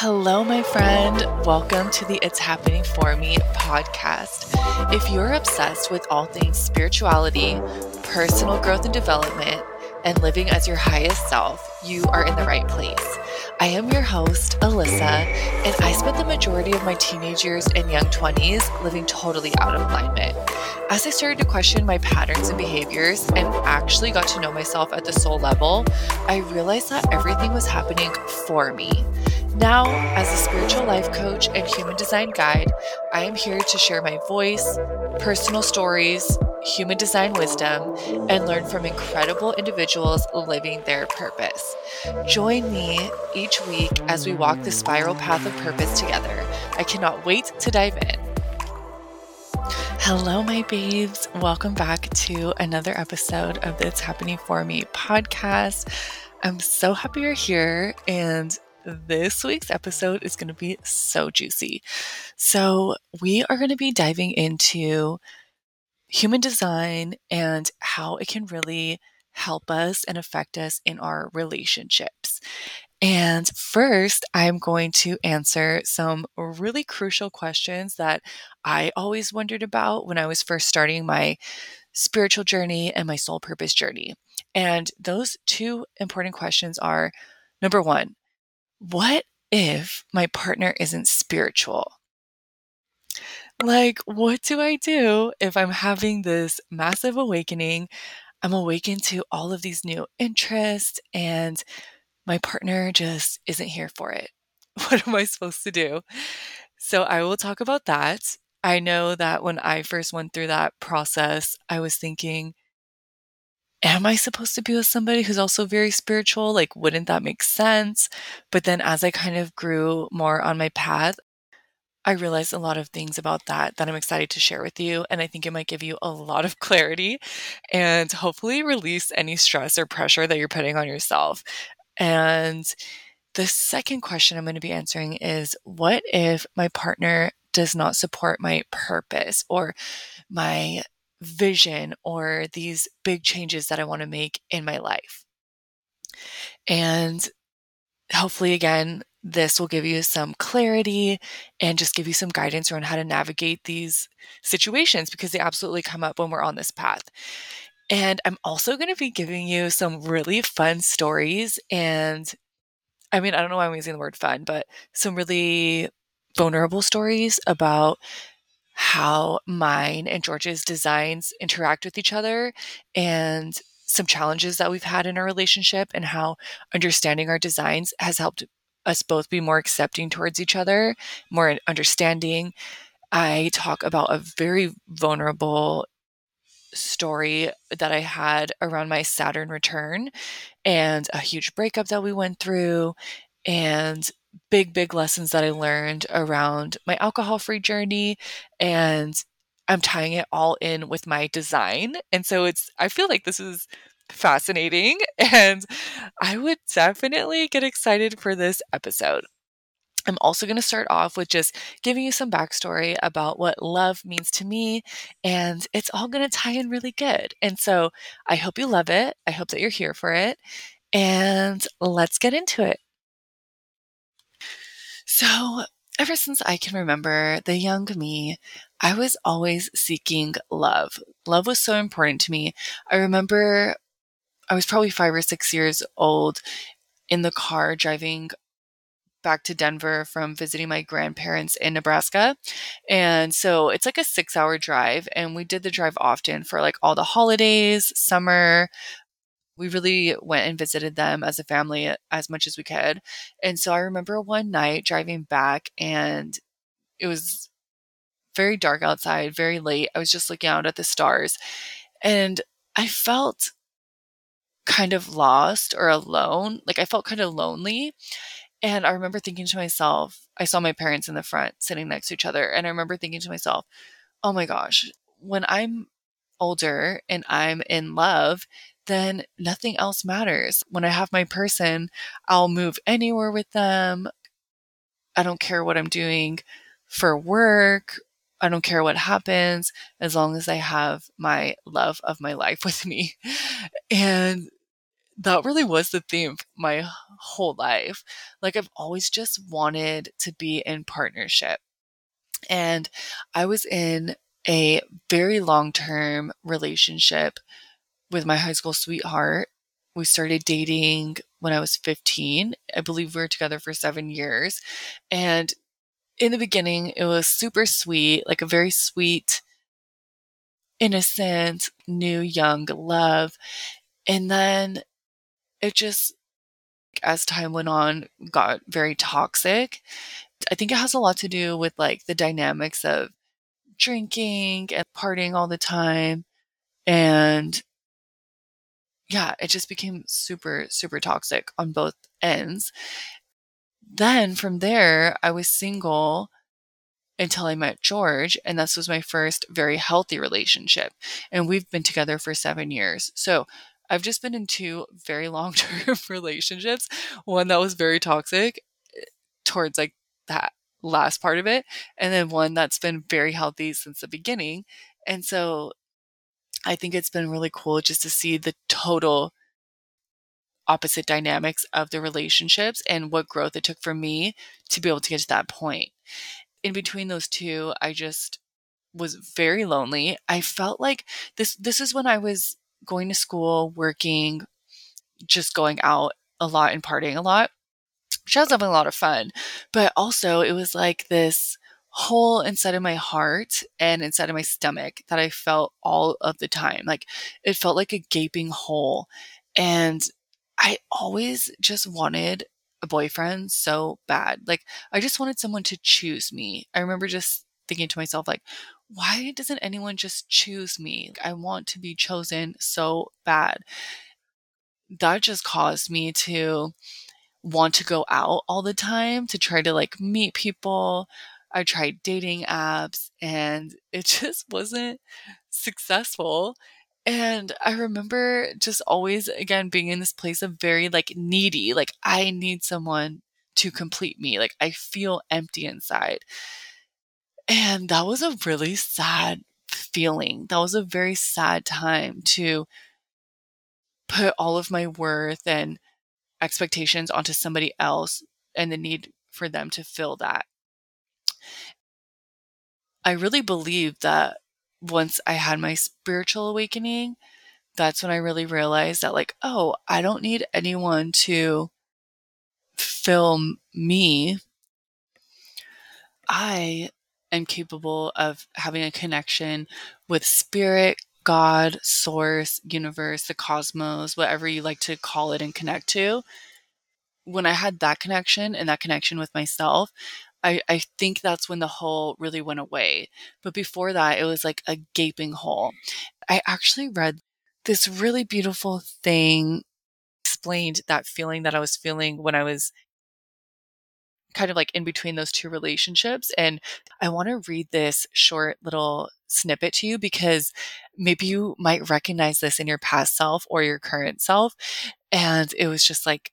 Hello, my friend. Welcome to the It's Happening For Me podcast. If you're obsessed with all things spirituality, personal growth and development, and living as your highest self, you are in the right place. I am your host, Ellisa, and I spent the majority of my teenage years and young 20s living totally out of alignment. As I started to question my patterns and behaviors and actually got to know myself at the soul level, I realized that everything was happening for me. Now, as a spiritual life coach and human design guide, I am here to share my voice, personal stories, human design wisdom, and learn from incredible individuals living their purpose. Join me each week as we walk the spiral path of purpose together. I cannot wait to dive in. Hello, my babes. Welcome back to another episode of the It's Happening For Me podcast. I'm so happy you're here, and this week's episode is going to be so juicy. So, we are going to be diving into human design and how it can really help us and affect us in our relationships. And first, I'm going to answer some really crucial questions that I always wondered about when I was first starting my spiritual journey and my soul purpose journey. And those two important questions are number one, what if my partner isn't spiritual? Like, what do I do if I'm having this massive awakening? I'm awakened to all of these new interests, and my partner just isn't here for it. What am I supposed to do? So, I will talk about that. I know that when I first went through that process, I was thinking, am I supposed to be with somebody who's also very spiritual? Like, wouldn't that make sense? But then as I kind of grew more on my path, I realized a lot of things about that that I'm excited to share with you. And I think it might give you a lot of clarity and hopefully release any stress or pressure that you're putting on yourself. And the second question I'm going to be answering is what if my partner does not support my purpose or my vision or these big changes that I want to make in my life? And hopefully, again, this will give you some clarity and just give you some guidance around how to navigate these situations because they absolutely come up when we're on this path. And I'm also going to be giving you some really fun stories. And I mean, I don't know why I'm using the word fun, but some really vulnerable stories about how mine and Jorge's designs interact with each other and some challenges that we've had in our relationship and how understanding our designs has helped us both be more accepting towards each other, more understanding. I talk about a very vulnerable story that I had around my Saturn return and a huge breakup that we went through and big, big lessons that I learned around my alcohol free journey. And I'm tying it all in with my design. And so it's, I feel like this is fascinating. And I would definitely get excited for this episode. I'm also going to start off with just giving you some backstory about what love means to me, and it's all going to tie in really good. And so I hope you love it. I hope that you're here for it. And let's get into it. So, ever since I can remember the young me, I was always seeking love. Love was so important to me. I remember I was probably five or six years old in the car driving back to Denver from visiting my grandparents in Nebraska. And so it's like a six hour drive. And we did the drive often for like all the holidays, summer. We really went and visited them as a family as much as we could. And so I remember one night driving back and it was very dark outside, very late. I was just looking out at the stars and I felt kind of lost or alone. Like I felt kind of lonely. And I remember thinking to myself, I saw my parents in the front sitting next to each other. And I remember thinking to myself, oh my gosh, when I'm older and I'm in love, then nothing else matters. When I have my person, I'll move anywhere with them. I don't care what I'm doing for work. I don't care what happens as long as I have my love of my life with me. And that really was the theme my whole life. Like, I've always just wanted to be in partnership. And I was in a very long term relationship with my high school sweetheart. We started dating when I was 15. I believe we were together for seven years. And in the beginning, it was super sweet, like a very sweet, innocent, new, young love. And then it just, as time went on, got very toxic. I think it has a lot to do with like the dynamics of drinking and partying all the time. And yeah, it just became super, super toxic on both ends. Then from there, I was single until I met Jorge, and this was my first very healthy relationship. And we've been together for seven years. So I've just been in two very long term relationships. One that was very toxic eh, towards like that last part of it, and then one that's been very healthy since the beginning. And so I think it's been really cool just to see the total opposite dynamics of the relationships and what growth it took for me to be able to get to that point. In between those two, I just was very lonely. I felt like this this is when I was going to school, working, just going out a lot and partying a lot. She was having a lot of fun, but also it was like this hole inside of my heart and inside of my stomach that I felt all of the time. Like it felt like a gaping hole. And I always just wanted a boyfriend so bad. Like I just wanted someone to choose me. I remember just thinking to myself like why doesn't anyone just choose me? I want to be chosen so bad. That just caused me to want to go out all the time to try to like meet people. I tried dating apps and it just wasn't successful. And I remember just always, again, being in this place of very like needy, like I need someone to complete me. Like I feel empty inside. And that was a really sad feeling. That was a very sad time to put all of my worth and expectations onto somebody else and the need for them to fill that. I really believe that once I had my spiritual awakening, that's when I really realized that, like, oh, I don't need anyone to fill me. I am capable of having a connection with spirit, God, source, universe, the cosmos, whatever you like to call it and connect to. When I had that connection and that connection with myself, I, I think that's when the hole really went away. But before that, it was like a gaping hole. I actually read this really beautiful thing explained that feeling that I was feeling when I was kind of like in between those two relationships. And I want to read this short little snippet to you because maybe you might recognize this in your past self or your current self. And it was just like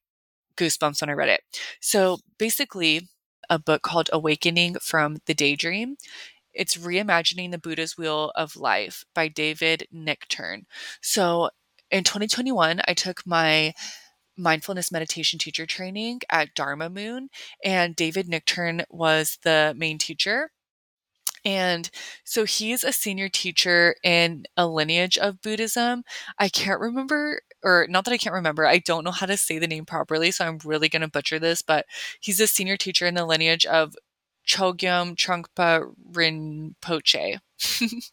goosebumps when I read it. So basically, a book called Awakening from the Daydream. It's Reimagining the Buddha's Wheel of Life by David Nichtern. So in 2021, I took my mindfulness meditation teacher training at Dharma Moon, and David Nichtern was the main teacher. And so he's a senior teacher in a lineage of Buddhism. I can't remember, or not that I can't remember, I don't know how to say the name properly, so I'm really going to butcher this, but he's a senior teacher in the lineage of Chogyam Trungpa Rinpoche.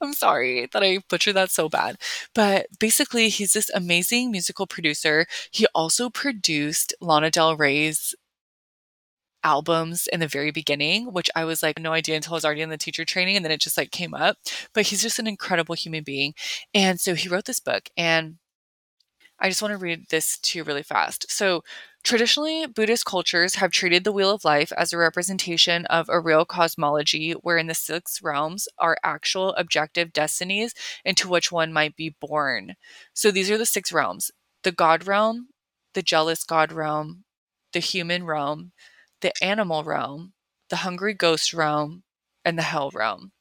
I'm sorry that I butchered that so bad. But basically, he's this amazing musical producer. He also produced Lana Del Rey's albums in the very beginning, which I was like, no idea until I was already in the teacher training. And then it just like came up. But he's just an incredible human being. And so he wrote this book. And I just want to read this to you really fast. So, Traditionally, Buddhist cultures have treated the Wheel of Life as a representation of a real cosmology wherein the six realms are actual objective destinies into which one might be born. So these are the six realms the God realm, the jealous God realm, the human realm, the animal realm, the hungry ghost realm, and the hell realm.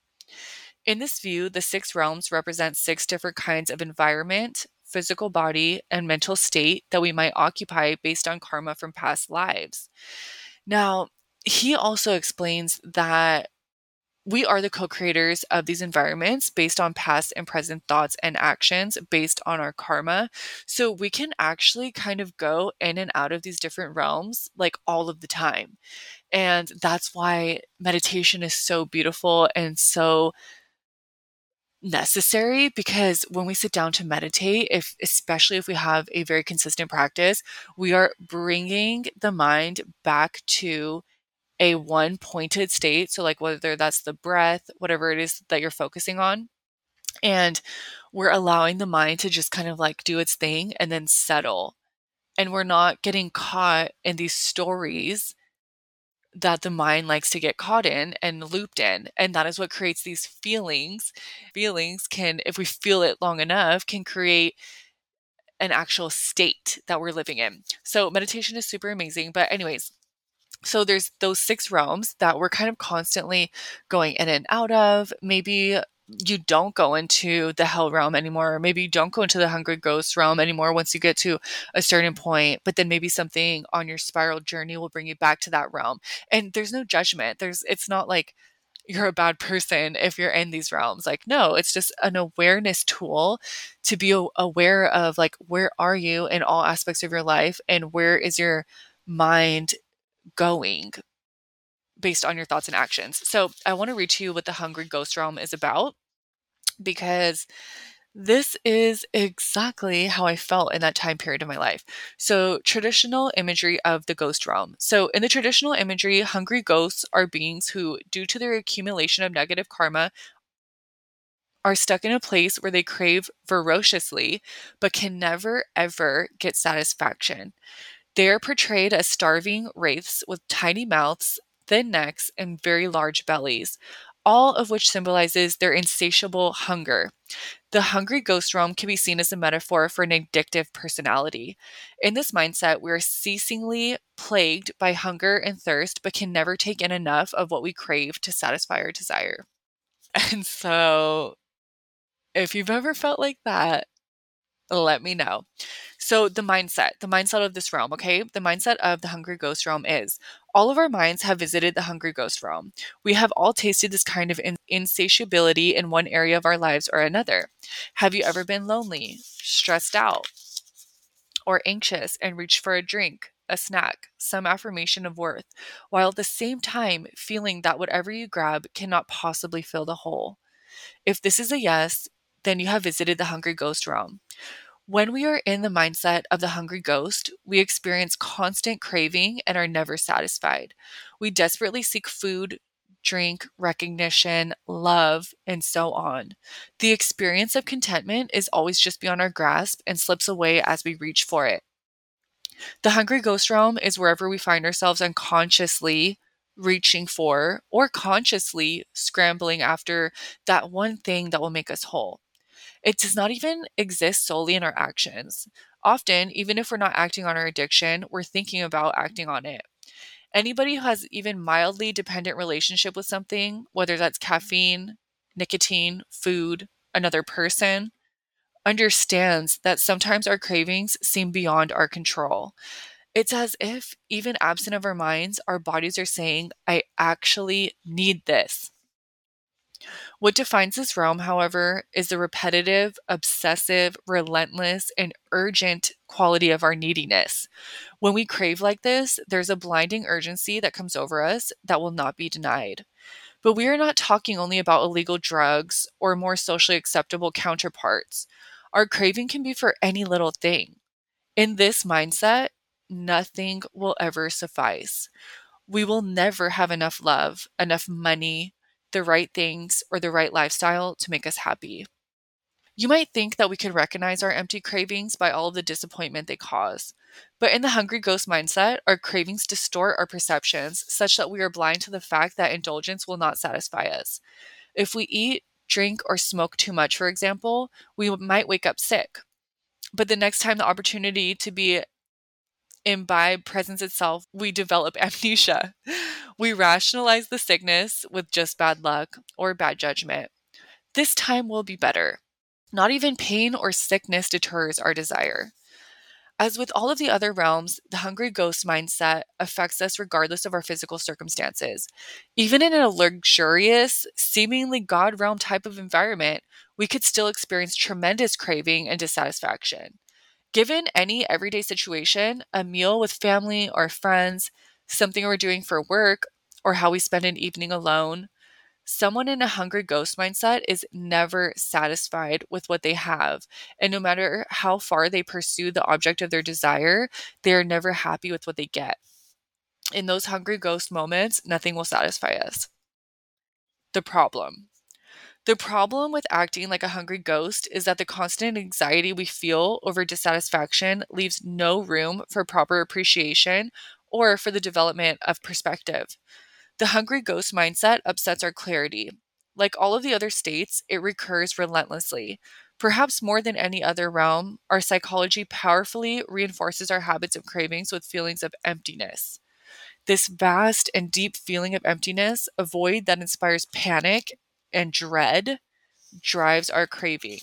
In this view, the six realms represent six different kinds of environment, physical body and mental state that we might occupy based on karma from past lives. Now, he also explains that we are the co creators of these environments based on past and present thoughts and actions based on our karma. So we can actually kind of go in and out of these different realms like all of the time. And that's why meditation is so beautiful and so necessary because when we sit down to meditate if especially if we have a very consistent practice we are bringing the mind back to a one pointed state. So, like whether that's the breath, whatever it is that you're focusing on. And we're allowing the mind to just kind of like do its thing and then settle. And we're not getting caught in these stories that the mind likes to get caught in and looped in. And that is what creates these feelings. Feelings can, if we feel it long enough, can create an actual state that we're living in. So meditation is super amazing. But, anyways, so there's those six realms that we're kind of constantly going in and out of. Maybe you don't go into the hell realm anymore, or maybe you don't go into the hungry ghost realm anymore once you get to a certain point, but then maybe something on your spiral journey will bring you back to that realm. And there's no judgment. There's it's not like you're a bad person if you're in these realms. Like, no, it's just an awareness tool to be aware of like where are you in all aspects of your life and where is your mind going based on your thoughts and actions. So I want to read to you what the Hungry Ghost Realm is about because this is exactly how I felt in that time period of my life. So, traditional imagery of the ghost realm. So, in the traditional imagery, hungry ghosts are beings who, due to their accumulation of negative karma, are stuck in a place where they crave ferociously but can never ever get satisfaction. They are portrayed as starving wraiths with tiny mouths, thin necks, and very large bellies, all of which symbolizes their insatiable hunger. The hungry ghost realm can be seen as a metaphor for an addictive personality. In this mindset, we are ceasingly plagued by hunger and thirst, but can never take in enough of what we crave to satisfy our desire. And so, if you've ever felt like that, let me know. So, the mindset, the mindset of this realm, okay? The mindset of the hungry ghost realm is all of our minds have visited the hungry ghost realm. We have all tasted this kind of insatiability in one area of our lives or another. Have you ever been lonely, stressed out, or anxious and reached for a drink, a snack, some affirmation of worth, while at the same time feeling that whatever you grab cannot possibly fill the hole? If this is a yes, then you have visited the hungry ghost realm. When we are in the mindset of the hungry ghost, we experience constant craving and are never satisfied. We desperately seek food, drink, recognition, love, and so on. The experience of contentment is always just beyond our grasp and slips away as we reach for it. The hungry ghost realm is wherever we find ourselves unconsciously reaching for or consciously scrambling after that one thing that will make us whole. It does not even exist solely in our actions. Often, even if we're not acting on our addiction, we're thinking about acting on it. Anybody who has even mildly dependent relationship with something, whether that's caffeine, nicotine, food, another person, understands that sometimes our cravings seem beyond our control. It's as if, even absent of our minds, our bodies are saying, I actually need this. What defines this realm, however, is the repetitive, obsessive, relentless, and urgent quality of our neediness. When we crave like this, there's a blinding urgency that comes over us that will not be denied. But we are not talking only about illegal drugs or more socially acceptable counterparts. Our craving can be for any little thing. In this mindset, nothing will ever suffice. We will never have enough love, enough money, the right things, or the right lifestyle to make us happy. You might think that we could recognize our empty cravings by all of the disappointment they cause. But in the hungry ghost mindset, our cravings distort our perceptions such that we are blind to the fact that indulgence will not satisfy us. If we eat, drink, or smoke too much, for example, we might wake up sick. But the next time the opportunity to be imbibe presence itself, we develop amnesia. We rationalize the sickness with just bad luck or bad judgment. This time will be better. Not even pain or sickness deters our desire. As with all of the other realms, the hungry ghost mindset affects us regardless of our physical circumstances. Even in a luxurious, seemingly God realm type of environment, we could still experience tremendous craving and dissatisfaction. Given any everyday situation, a meal with family or friends, something we're doing for work, or how we spend an evening alone, Someone in a hungry ghost mindset is never satisfied with what they have. And no matter how far they pursue the object of their desire, they are never happy with what they get. In those hungry ghost moments, nothing will satisfy us. The problem. The problem with acting like a hungry ghost is that the constant anxiety we feel over dissatisfaction leaves no room for proper appreciation or for the development of perspective. The hungry ghost mindset upsets our clarity. Like all of the other states, it recurs relentlessly. Perhaps more than any other realm, our psychology powerfully reinforces our habits of cravings with feelings of emptiness. This vast and deep feeling of emptiness, a void that inspires panic and dread, drives our craving.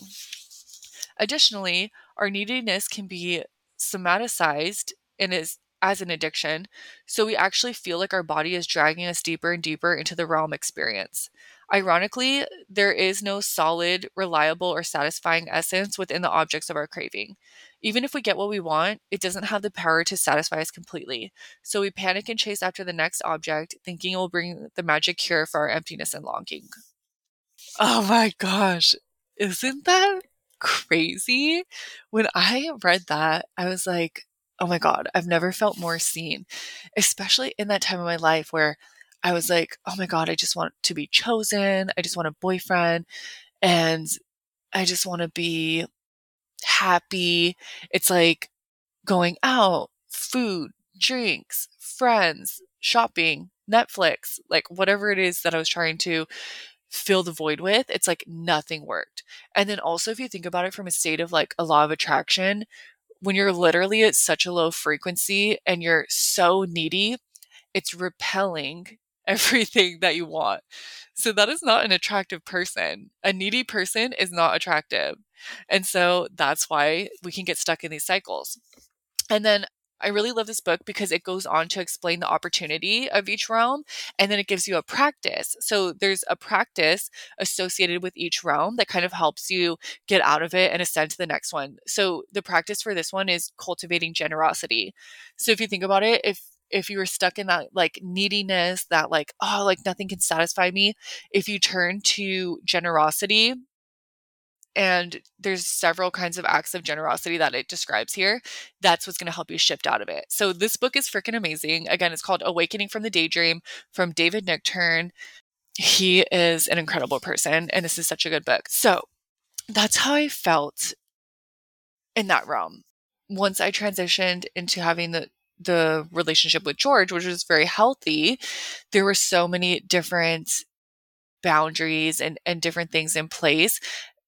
Additionally, our neediness can be somaticized and is as an addiction, so we actually feel like our body is dragging us deeper and deeper into the realm experience. Ironically, there is no solid, reliable, or satisfying essence within the objects of our craving. Even if we get what we want, it doesn't have the power to satisfy us completely. So we panic and chase after the next object, thinking it will bring the magic cure for our emptiness and longing. Oh my gosh. Isn't that crazy? When I read that, I was like, oh my God, I've never felt more seen, especially in that time of my life where I was like, oh my God, I just want to be chosen. I just want a boyfriend and I just want to be happy. It's like going out, food, drinks, friends, shopping, Netflix, like whatever it is that I was trying to fill the void with, it's like nothing worked. And then also, if you think about it from a state of like a law of attraction, when you're literally at such a low frequency and you're so needy, it's repelling everything that you want. So that is not an attractive person. A needy person is not attractive. And so that's why we can get stuck in these cycles. And then I really love this book because it goes on to explain the opportunity of each realm and then it gives you a practice. So there's a practice associated with each realm that kind of helps you get out of it and ascend to the next one. So the practice for this one is cultivating generosity. So if you think about it, if if you were stuck in that like neediness, that like, oh, like nothing can satisfy me, if you turn to generosity, and there's several kinds of acts of generosity that it describes here that's what's going to help you shift out of it. So this book is freaking amazing. Again it's called awakening from the daydream from david nichtern he is an incredible person and this is such a good book. So that's how i felt in that realm. Once i transitioned into having the the relationship with jorge which was very healthy there were so many different boundaries and, and different things in place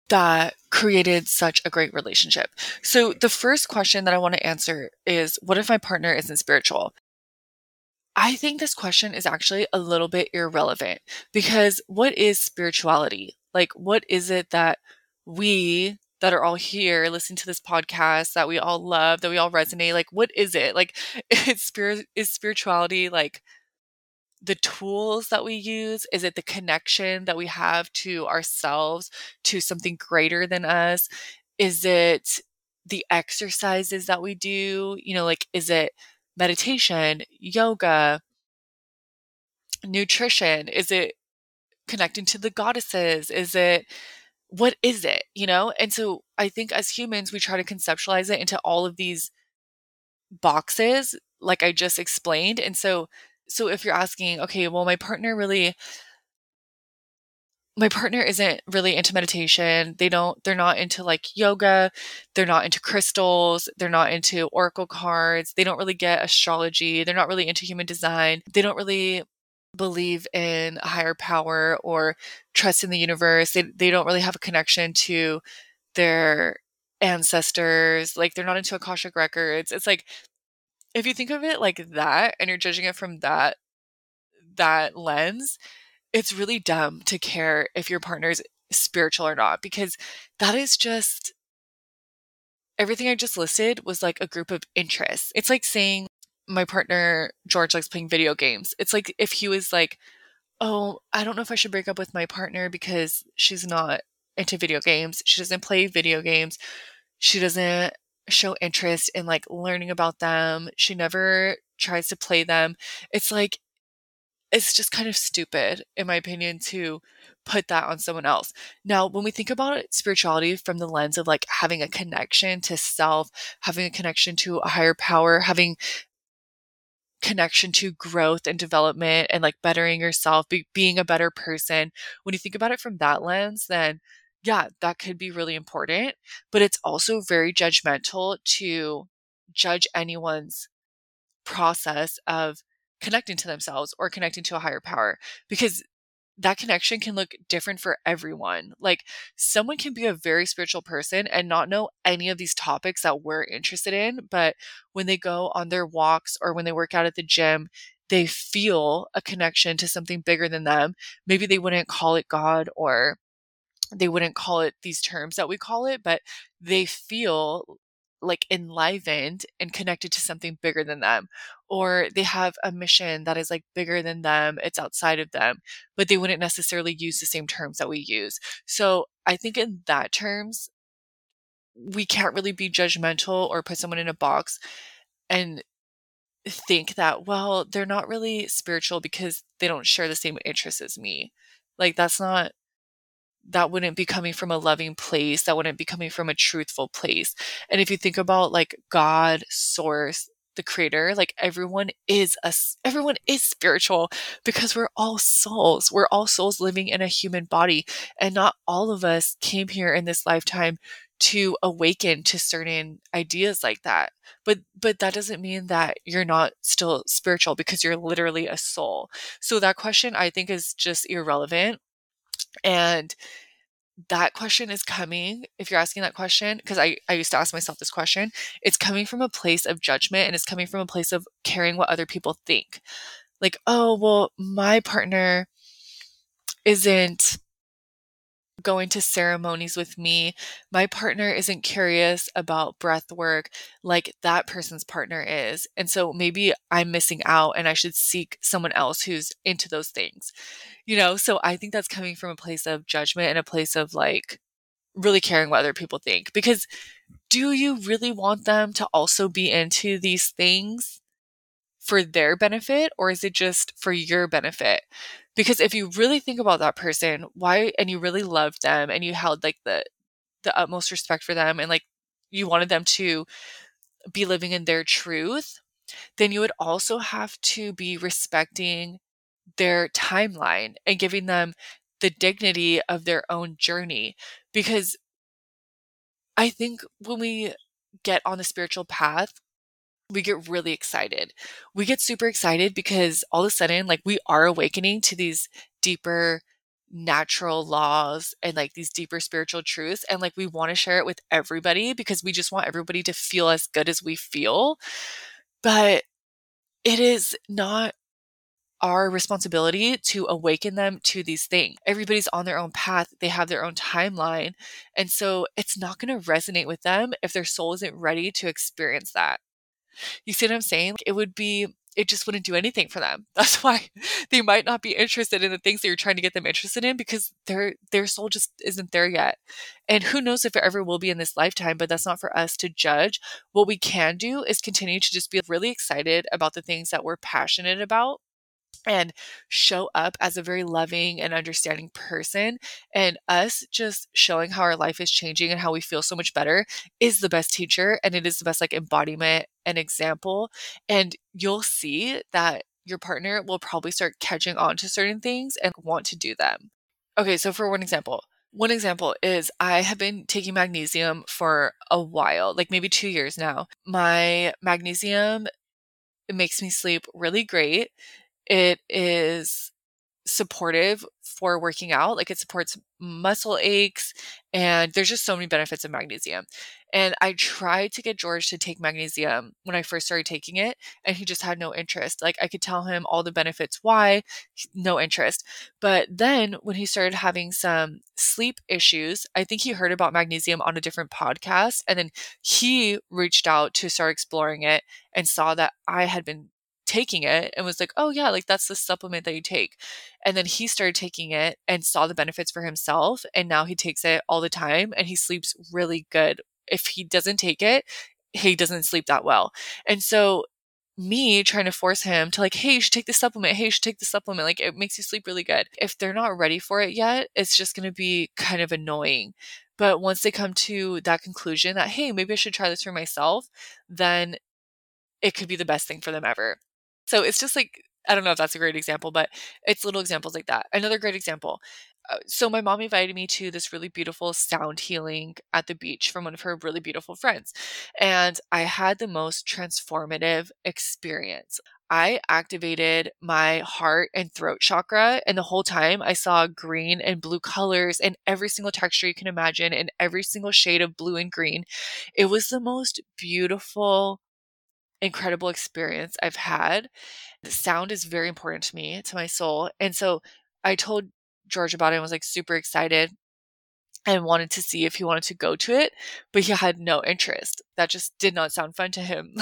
that created such a great relationship. So, the first question that I want to answer is What if my partner isn't spiritual? I think this question is actually a little bit irrelevant because what is spirituality? Like, what is it that we that are all here listening to this podcast that we all love, that we all resonate? Like, what is it? Like, is spirit is spirituality like the tools that we use? Is it the connection that we have to ourselves, to something greater than us? Is it the exercises that we do? You know, like, is it meditation, yoga, nutrition? Is it connecting to the goddesses? Is it what is it? You know? And so I think as humans, we try to conceptualize it into all of these boxes, like I just explained. And so so if you're asking, okay, well, my partner really my partner isn't really into meditation. They don't they're not into like yoga, they're not into crystals, they're not into oracle cards, they don't really get astrology, they're not really into human design. They don't really believe in a higher power or trust in the universe. They they don't really have a connection to their ancestors. Like they're not into Akashic records. It's like if you think of it like that and you're judging it from that that lens, it's really dumb to care if your partner's spiritual or not because that is just everything I just listed was like a group of interests. It's like saying my partner Jorge likes playing video games. It's like if he was like, "Oh, I don't know if I should break up with my partner because she's not into video games. She doesn't play video games. She doesn't show interest in like learning about them. She never tries to play them." It's like it's just kind of stupid in my opinion to put that on someone else. Now, when we think about it, spirituality from the lens of like having a connection to self, having a connection to a higher power, having connection to growth and development and like bettering yourself, be, being a better person. When you think about it from that lens, then yeah, that could be really important. But it's also very judgmental to judge anyone's process of connecting to themselves or connecting to a higher power because that connection can look different for everyone. Like someone can be a very spiritual person and not know any of these topics that we're interested in, but when they go on their walks or when they work out at the gym, they feel a connection to something bigger than them. Maybe they wouldn't call it God or they wouldn't call it these terms that we call it, but they feel like enlivened and connected to something bigger than them or they have a mission that is like bigger than them it's outside of them but they wouldn't necessarily use the same terms that we use. So i think in that terms we can't really be judgmental or put someone in a box and think that well they're not really spiritual because they don't share the same interests as me. Like that's not that wouldn't be coming from a loving place that wouldn't be coming from a truthful place. And if you think about like god source the creator like everyone is a everyone is spiritual because we're all souls. We're all souls living in a human body. And not all of us came here in this lifetime to awaken to certain ideas like that. But but that doesn't mean that you're not still spiritual because you're literally a soul. So that question i think is just irrelevant and that question is coming, if you're asking that question, because I, I used to ask myself this question, it's coming from a place of judgment and it's coming from a place of caring what other people think. Like, oh, well, my partner isn't going to ceremonies with me. My partner isn't curious about breath work like that person's partner is. And so maybe I'm missing out and I should seek someone else who's into those things. You know, so I think that's coming from a place of judgment and a place of like really caring what other people think. Because do you really want them to also be into these things for their benefit or is it just for your benefit? Because if you really think about that person, why and you really loved them and you held like the the utmost respect for them and like you wanted them to be living in their truth, then you would also have to be respecting their timeline and giving them the dignity of their own journey because I think when we get on the spiritual path, we get really excited. We get super excited because all of a sudden, like, we are awakening to these deeper natural laws and like these deeper spiritual truths. And like, we want to share it with everybody because we just want everybody to feel as good as we feel. But it is not our responsibility to awaken them to these things. Everybody's on their own path, they have their own timeline. And so it's not going to resonate with them if their soul isn't ready to experience that. You see what I'm saying? It would be it just wouldn't do anything for them. That's why they might not be interested in the things that you're trying to get them interested in because their their soul just isn't there yet. And who knows if it ever will be in this lifetime, but that's not for us to judge. What we can do is continue to just be really excited about the things that we're passionate about and show up as a very loving and understanding person. And us just showing how our life is changing and how we feel so much better is the best teacher. And it is the best like embodiment and example. And you'll see that your partner will probably start catching on to certain things and want to do them. Okay, so for one example, one example is I have been taking magnesium for a while, like maybe two years now. My magnesium it makes me sleep really great. It is supportive for working out. Like it supports muscle aches, and there's just so many benefits of magnesium. And I tried to get Jorge to take magnesium when I first started taking it, and he just had no interest. Like I could tell him all the benefits why, no interest. But then when he started having some sleep issues, I think he heard about magnesium on a different podcast, and then he reached out to start exploring it and saw that I had been taking it and was like, oh, yeah, like that's the supplement that you take. And then he started taking it and saw the benefits for himself. And now he takes it all the time and he sleeps really good. If he doesn't take it, he doesn't sleep that well. And so, me trying to force him to like, hey, you should take the supplement. Hey, you should take the supplement. Like, it makes you sleep really good. If they're not ready for it yet, it's just going to be kind of annoying. But once they come to that conclusion that, hey, maybe I should try this for myself, then it could be the best thing for them ever. So it's just like, I don't know if that's a great example, but it's little examples like that. Another great example. Uh, so my mom invited me to this really beautiful sound healing at the beach from one of her really beautiful friends. And I had the most transformative experience. I activated my heart and throat chakra, and the whole time I saw green and blue colors and every single texture you can imagine, and every single shade of blue and green. It was the most beautiful incredible experience I've had. The sound is very important to me, to my soul. And so I told Jorge about it and was like super excited and wanted to see if he wanted to go to it, but he had no interest. That just did not sound fun to him.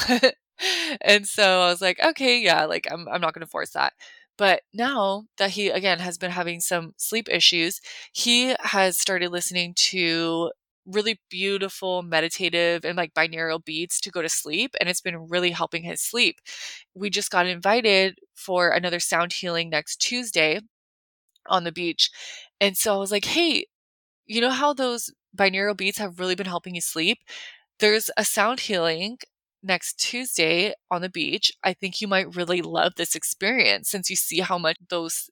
and so I was like, okay, yeah, like I'm I'm not going to force that. But now that he again has been having some sleep issues, he has started listening to really beautiful meditative and like binaural beats to go to sleep and it's been really helping his sleep. We just got invited for another sound healing next Tuesday on the beach. And so I was like, "Hey, you know how those binaural beats have really been helping you sleep? There's a sound healing next Tuesday on the beach. I think you might really love this experience since you see how much those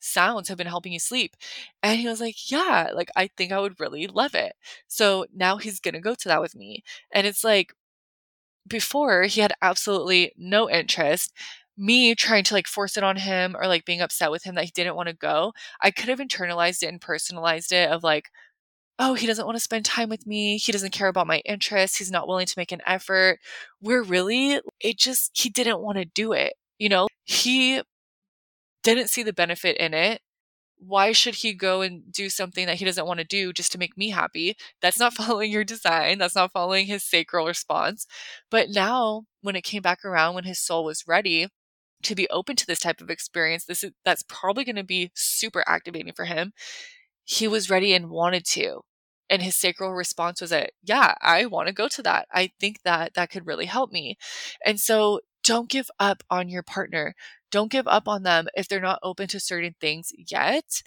sounds have been helping you sleep. And he was like, Yeah, like I think I would really love it. So now he's gonna go to that with me. And it's like before he had absolutely no interest. Me trying to like force it on him or like being upset with him that he didn't want to go. I could have internalized it and personalized it of like, oh, he doesn't want to spend time with me. He doesn't care about my interests. He's not willing to make an effort. We're really, it just, he didn't want to do it. You know, he didn't see the benefit in it. Why should he go and do something that he doesn't want to do just to make me happy? That's not following your design. That's not following his sacral response. But now, when it came back around, when his soul was ready to be open to this type of experience, this is that's probably going to be super activating for him. He was ready and wanted to. And his sacral response was that, yeah, I want to go to that. I think that that could really help me. And so don't give up on your partner. Don't give up on them if they're not open to certain things yet.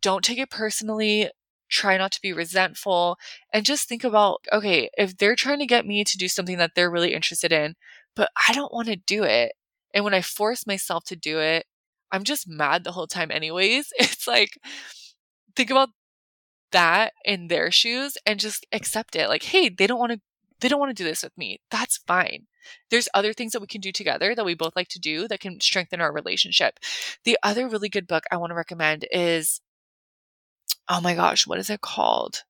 Don't take it personally. Try not to be resentful and just think about okay, if they're trying to get me to do something that they're really interested in, but I don't want to do it. And when I force myself to do it, I'm just mad the whole time, anyways. It's like, think about that in their shoes and just accept it. Like, hey, they don't want to they don't want to do this with me. That's fine. There's other things that we can do together that we both like to do that can strengthen our relationship. The other really good book I want to recommend is oh my gosh, what is it called?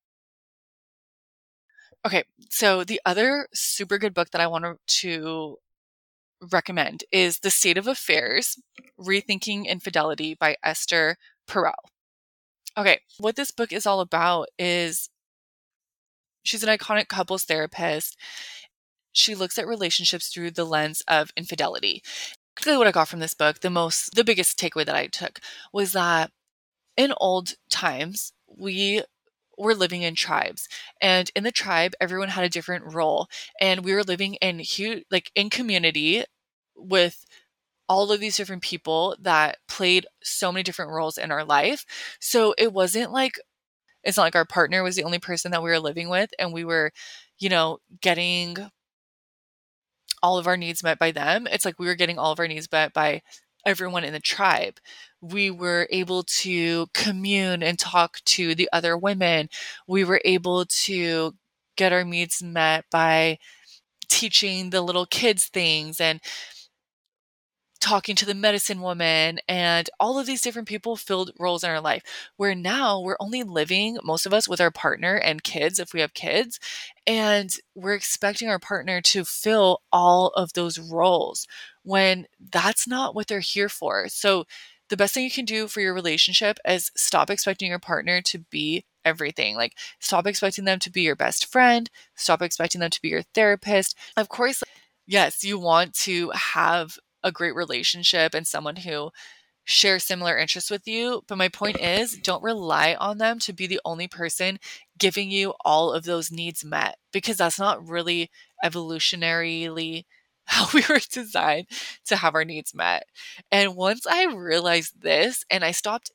Okay, so the other super good book that I want to recommend is The State of Affairs Rethinking Infidelity by Esther Perel. Okay, what this book is all about is she's an iconic couples therapist she looks at relationships through the lens of infidelity. Exactly what I got from this book, the most, the biggest takeaway that I took was that in old times, we were living in tribes and in the tribe everyone had a different role and we were living in huge like in community with all of these different people that played so many different roles in our life so it wasn't like it's not like our partner was the only person that we were living with and we were you know getting all of our needs met by them. It's like we were getting all of our needs met by everyone in the tribe. We were able to commune and talk to the other women. We were able to get our needs met by teaching the little kids things and talking to the medicine woman and all of these different people filled roles in our life where now we're only living most of us with our partner and kids if we have kids and we're expecting our partner to fill all of those roles when that's not what they're here for so the best thing you can do for your relationship is stop expecting your partner to be everything. Like, stop expecting them to be your best friend, stop expecting them to be your therapist. Of course, yes, you want to have a great relationship and someone who share similar interests with you. But my point is, don't rely on them to be the only person giving you all of those needs met because that's not really evolutionarily how we were designed to have our needs met. And once I realized this and I stopped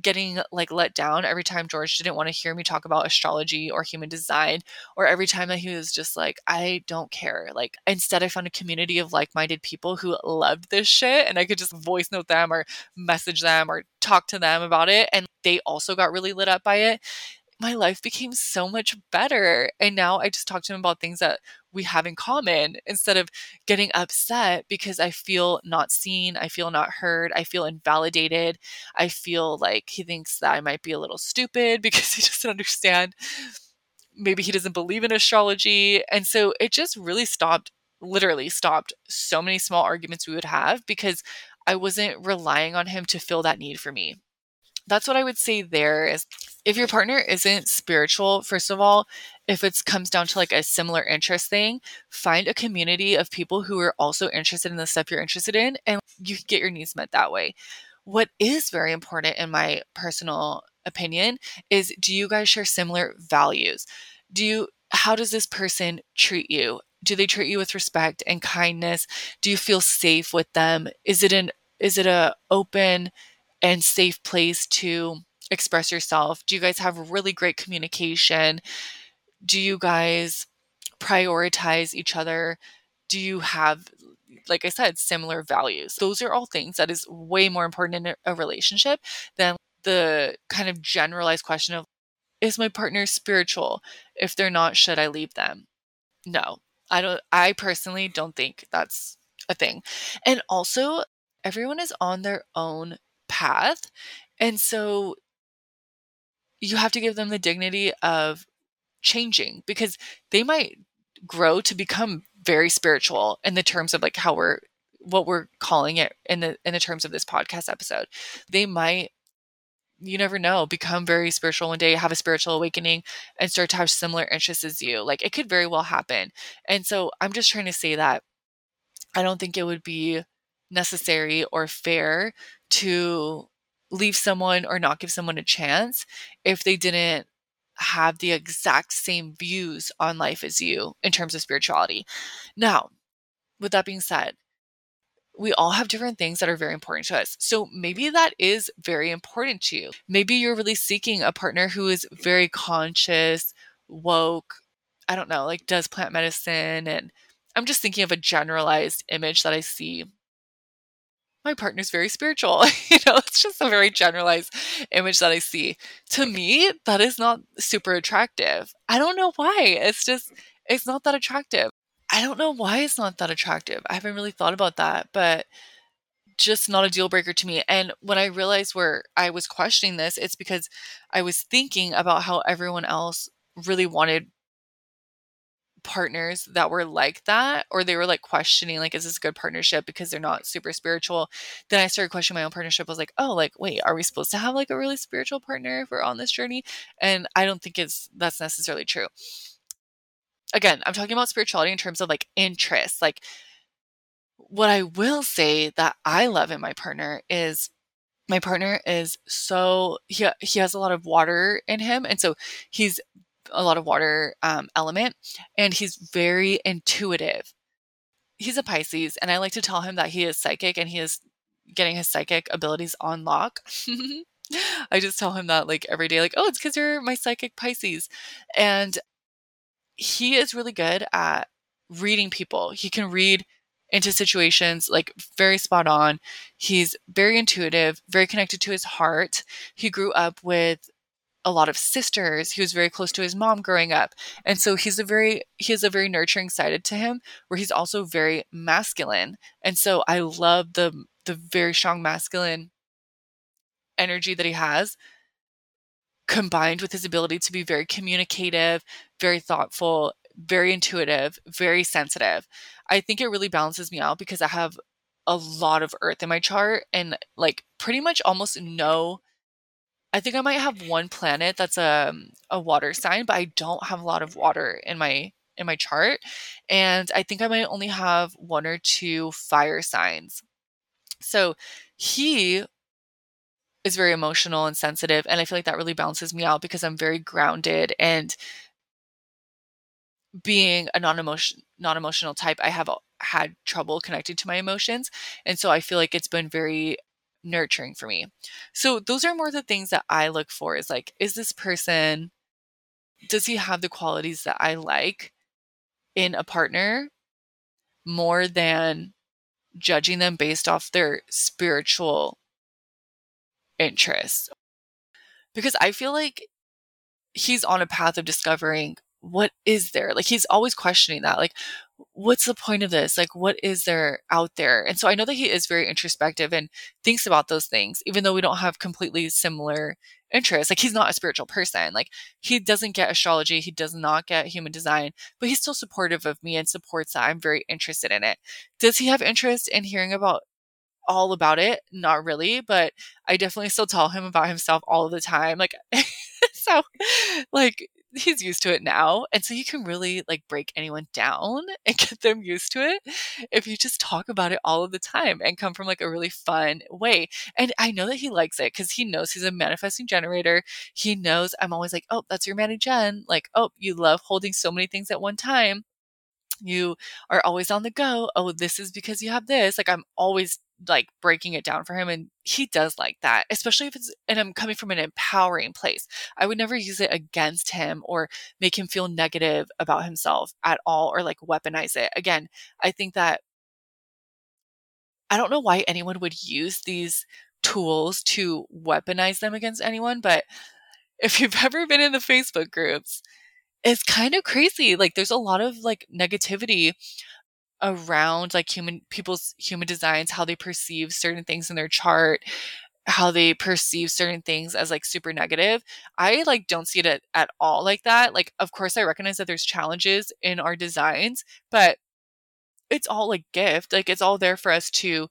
getting like let down every time Jorge didn't want to hear me talk about astrology or human design, or every time that he was just like, I don't care. Like, instead, I found a community of like minded people who loved this shit, and I could just voice note them or message them or talk to them about it. And they also got really lit up by it my life became so much better. And now I just talk to him about things that we have in common instead of getting upset because I feel not seen, I feel not heard, I feel invalidated. I feel like he thinks that I might be a little stupid because he doesn't understand. Maybe he doesn't believe in astrology. And so it just really stopped, literally stopped so many small arguments we would have because I wasn't relying on him to fill that need for me that's what I would say there is if your partner isn't spiritual, first of all, if it comes down to like a similar interest thing, find a community of people who are also interested in the stuff you're interested in and you can get your needs met that way. What is very important in my personal opinion is do you guys share similar values? Do you how does this person treat you? Do they treat you with respect and kindness? Do you feel safe with them? Is it an is it a open and safe place to express yourself? Do you guys have really great communication? Do you guys prioritize each other? Do you have, like I said, similar values? Those are all things that is way more important in a relationship than the kind of generalized question of, is my partner spiritual? If they're not, should I leave them? No, I don't, I personally don't think that's a thing. And also, everyone is on their own path. And so you have to give them the dignity of changing because they might grow to become very spiritual in the terms of like how we're what we're calling it in the in the terms of this podcast episode. They might you never know become very spiritual one day have a spiritual awakening and start to have similar interests as you like it could very well happen and so i'm just trying to say that i don't think it would be necessary or fair to leave someone or not give someone a chance if they didn't have the exact same views on life as you in terms of spirituality. Now, with that being said, we all have different things that are very important to us. So maybe that is very important to you. Maybe you're really seeking a partner who is very conscious, woke, I don't know, like does plant medicine. And I'm just thinking of a generalized image that I see my partner's very spiritual. you know, it's just a very generalized image that I see. To me, that is not super attractive. I don't know why. It's just, it's not that attractive. I don't know why it's not that attractive. I haven't really thought about that, but just not a deal breaker to me. And when I realized where I was questioning this, it's because I was thinking about how everyone else really wanted partners that were like that or they were like questioning like is this a good partnership because they're not super spiritual? Then i started questioning my own partnership I was like oh like wait are we supposed to have like a really spiritual partner if we're on this journey? And i don't think it's that's necessarily true. Again i'm talking about spirituality in terms of like interests. Like what i will say that i love in my partner is my partner is so he he has a lot of water in him and so he's a lot of water um, element, and he's very intuitive. He's a Pisces, and I like to tell him that he is psychic and he is getting his psychic abilities on lock. I just tell him that like every day, like, oh, it's because you're my psychic Pisces. And he is really good at reading people. He can read into situations like very spot on. He's very intuitive, very connected to his heart. He grew up with a lot of sisters. He was very close to his mom growing up. And so he's a very he has a very nurturing side to him where he's also very masculine. And so I love the the very strong masculine energy that he has combined with his ability to be very communicative, very thoughtful, very intuitive, very sensitive. I think it really balances me out because I have a lot of earth in my chart and like pretty much almost no I think I might have one planet that's a um, a water sign, but I don't have a lot of water in my in my chart. And I think I might only have one or two fire signs. So he is very emotional and sensitive. And I feel like that really balances me out because I'm very grounded and being a non-emotion non-emotional type, I have had trouble connecting to my emotions. And so I feel like it's been very nurturing for me. So those are more the things that I look for is like, is this person, does he have the qualities that I like in a partner more than judging them based off their spiritual interests? Because I feel like he's on a path of discovering what is there? Like he's always questioning that. Like, what's the point of this? Like, what is there out there? And so I know that he is very introspective and thinks about those things, even though we don't have completely similar interests. Like, he's not a spiritual person. Like, he doesn't get astrology, he does not get human design, but he's still supportive of me and supports that. I'm very interested in it. Does he have interest in hearing about all about it? Not really, but I definitely still tell him about himself all the time. Like, so, like, he's used to it now. And so you can really like break anyone down and get them used to it if you just talk about it all of the time and come from like a really fun way. And I know that he likes it because he knows he's a manifesting generator. He knows I'm always like, oh, that's your Manny Jen. Like, oh, you love holding so many things at one time. You are always on the go. Oh, this is because you have this. Like, I'm always like breaking it down for him and he does like that especially if it's and i'm coming from an empowering place. I would never use it against him or make him feel negative about himself at all or like weaponize it. Again i think that i don't know why anyone would use these tools to weaponize them against anyone but if you've ever been in the facebook groups it's kind of crazy. Like there's a lot of like negativity around like human people's human designs, how they perceive certain things in their chart, how they perceive certain things as like super negative. I like don't see it at, at all like that. Like of course I recognize that there's challenges in our designs, but it's all a gift. Like it's all there for us to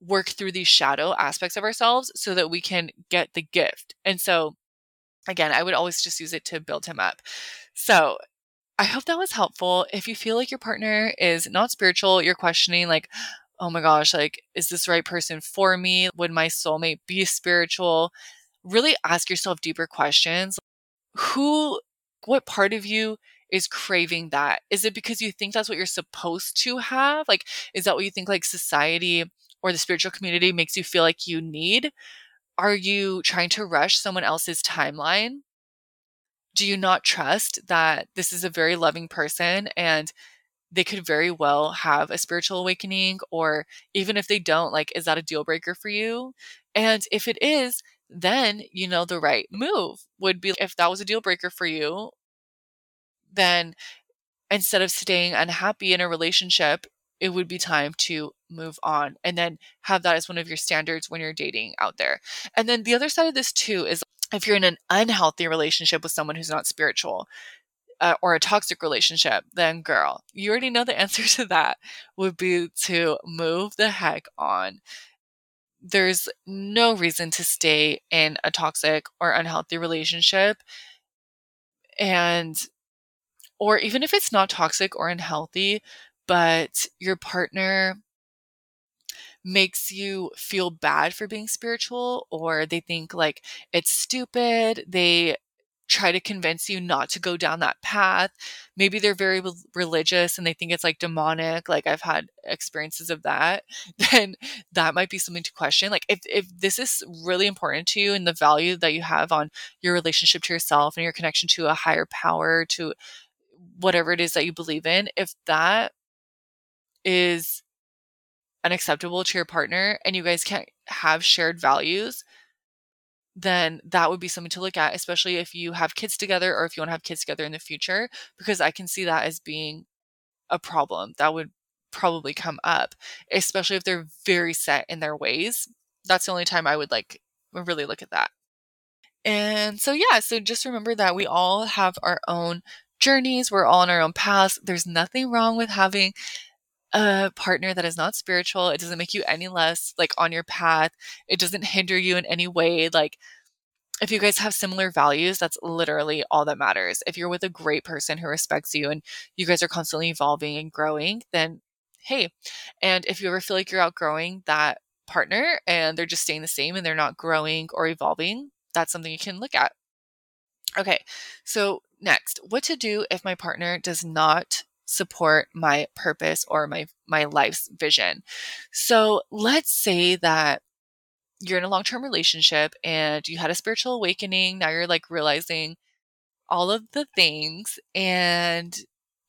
work through these shadow aspects of ourselves so that we can get the gift. And so again, I would always just use it to build him up. So I hope that was helpful. If you feel like your partner is not spiritual, you're questioning, like, oh my gosh, like, is this the right person for me? Would my soulmate be spiritual? Really ask yourself deeper questions. Who, what part of you is craving that? Is it because you think that's what you're supposed to have? Like, is that what you think like society or the spiritual community makes you feel like you need? Are you trying to rush someone else's timeline? Do you not trust that this is a very loving person and they could very well have a spiritual awakening or even if they don't like is that a deal breaker for you? And if it is then you know the right move would be if that was a deal breaker for you then instead of staying unhappy in a relationship it would be time to move on and then have that as one of your standards when you're dating out there. And then the other side of this too is if you're in an unhealthy relationship with someone who's not spiritual uh, or a toxic relationship, then girl, you already know the answer to that would be to move the heck on. There's no reason to stay in a toxic or unhealthy relationship. And, or even if it's not toxic or unhealthy, but your partner makes you feel bad for being spiritual or they think like it's stupid. They try to convince you not to go down that path. Maybe they're very religious and they think it's like demonic, like I've had experiences of that, then that might be something to question. Like if if this is really important to you and the value that you have on your relationship to yourself and your connection to a higher power to whatever it is that you believe in, if that is unacceptable to your partner and you guys can't have shared values, then that would be something to look at, especially if you have kids together or if you want to have kids together in the future, because I can see that as being a problem. That would probably come up, especially if they're very set in their ways. That's the only time I would like really look at that. And so, yeah, so just remember that we all have our own journeys, we're all on our own paths. There's nothing wrong with having a partner that is not spiritual. It doesn't make you any less like on your path. It doesn't hinder you in any way. Like, if you guys have similar values, that's literally all that matters. If you're with a great person who respects you and you guys are constantly evolving and growing, then hey. And if you ever feel like you're outgrowing that partner and they're just staying the same and they're not growing or evolving, that's something you can look at. Okay, so next, what to do if my partner does not support my purpose or my my life's vision. So, let's say that you're in a long-term relationship and you had a spiritual awakening, now you're like realizing all of the things and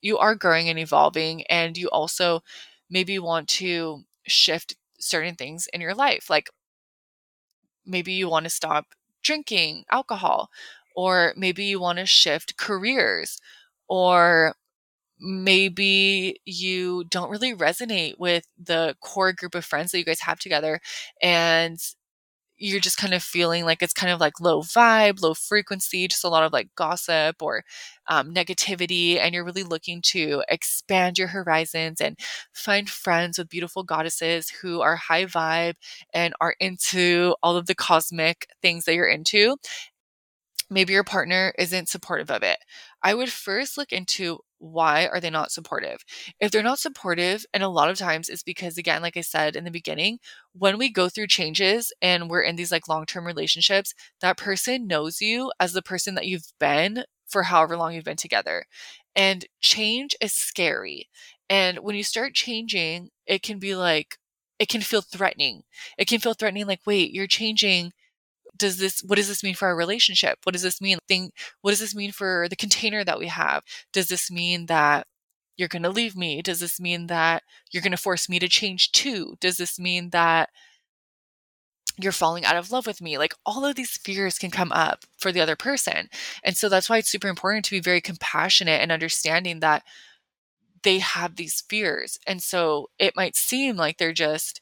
you are growing and evolving and you also maybe want to shift certain things in your life. Like maybe you want to stop drinking alcohol, or maybe you want to shift careers, or maybe you don't really resonate with the core group of friends that you guys have together and you're just kind of feeling like it's kind of like low vibe, low frequency, just a lot of like gossip or um, negativity. And you're really looking to expand your horizons and find friends with beautiful goddesses who are high vibe and are into all of the cosmic things that you're into. Maybe your partner isn't supportive of it. I would first look into why are they not supportive? If they're not supportive, and a lot of times it's because, again, like I said in the beginning, when we go through changes and we're in these like long term relationships, that person knows you as the person that you've been for however long you've been together. And change is scary. And when you start changing, it can be like, it can feel threatening. It can feel threatening, like, wait, you're changing does this what does this mean for our relationship? What does this mean? Thing what does this mean for the container that we have? Does this mean that you're going to leave me? Does this mean that you're going to force me to change too? Does this mean that you're falling out of love with me? Like all of these fears can come up for the other person. And so that's why it's super important to be very compassionate and understanding that they have these fears. And so it might seem like they're just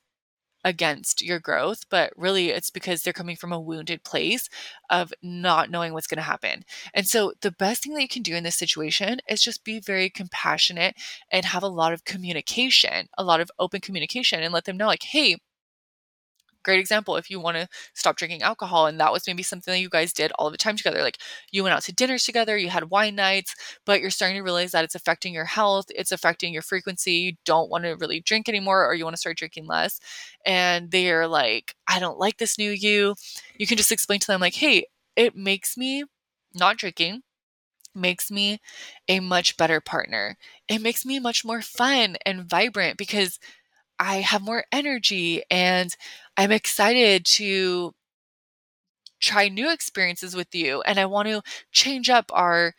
against your growth, but really it's because they're coming from a wounded place of not knowing what's going to happen. And so the best thing that you can do in this situation is just be very compassionate and have a lot of communication, a lot of open communication and let them know like, "Hey, great example if you want to stop drinking alcohol and that was maybe something that you guys did all the time together like you went out to dinners together you had wine nights but you're starting to realize that it's affecting your health it's affecting your frequency you don't want to really drink anymore or you want to start drinking less and they're like i don't like this new you you can just explain to them like hey it makes me not drinking makes me a much better partner. It makes me much more fun and vibrant because I have more energy and I'm excited to try new experiences with you and I want to change up our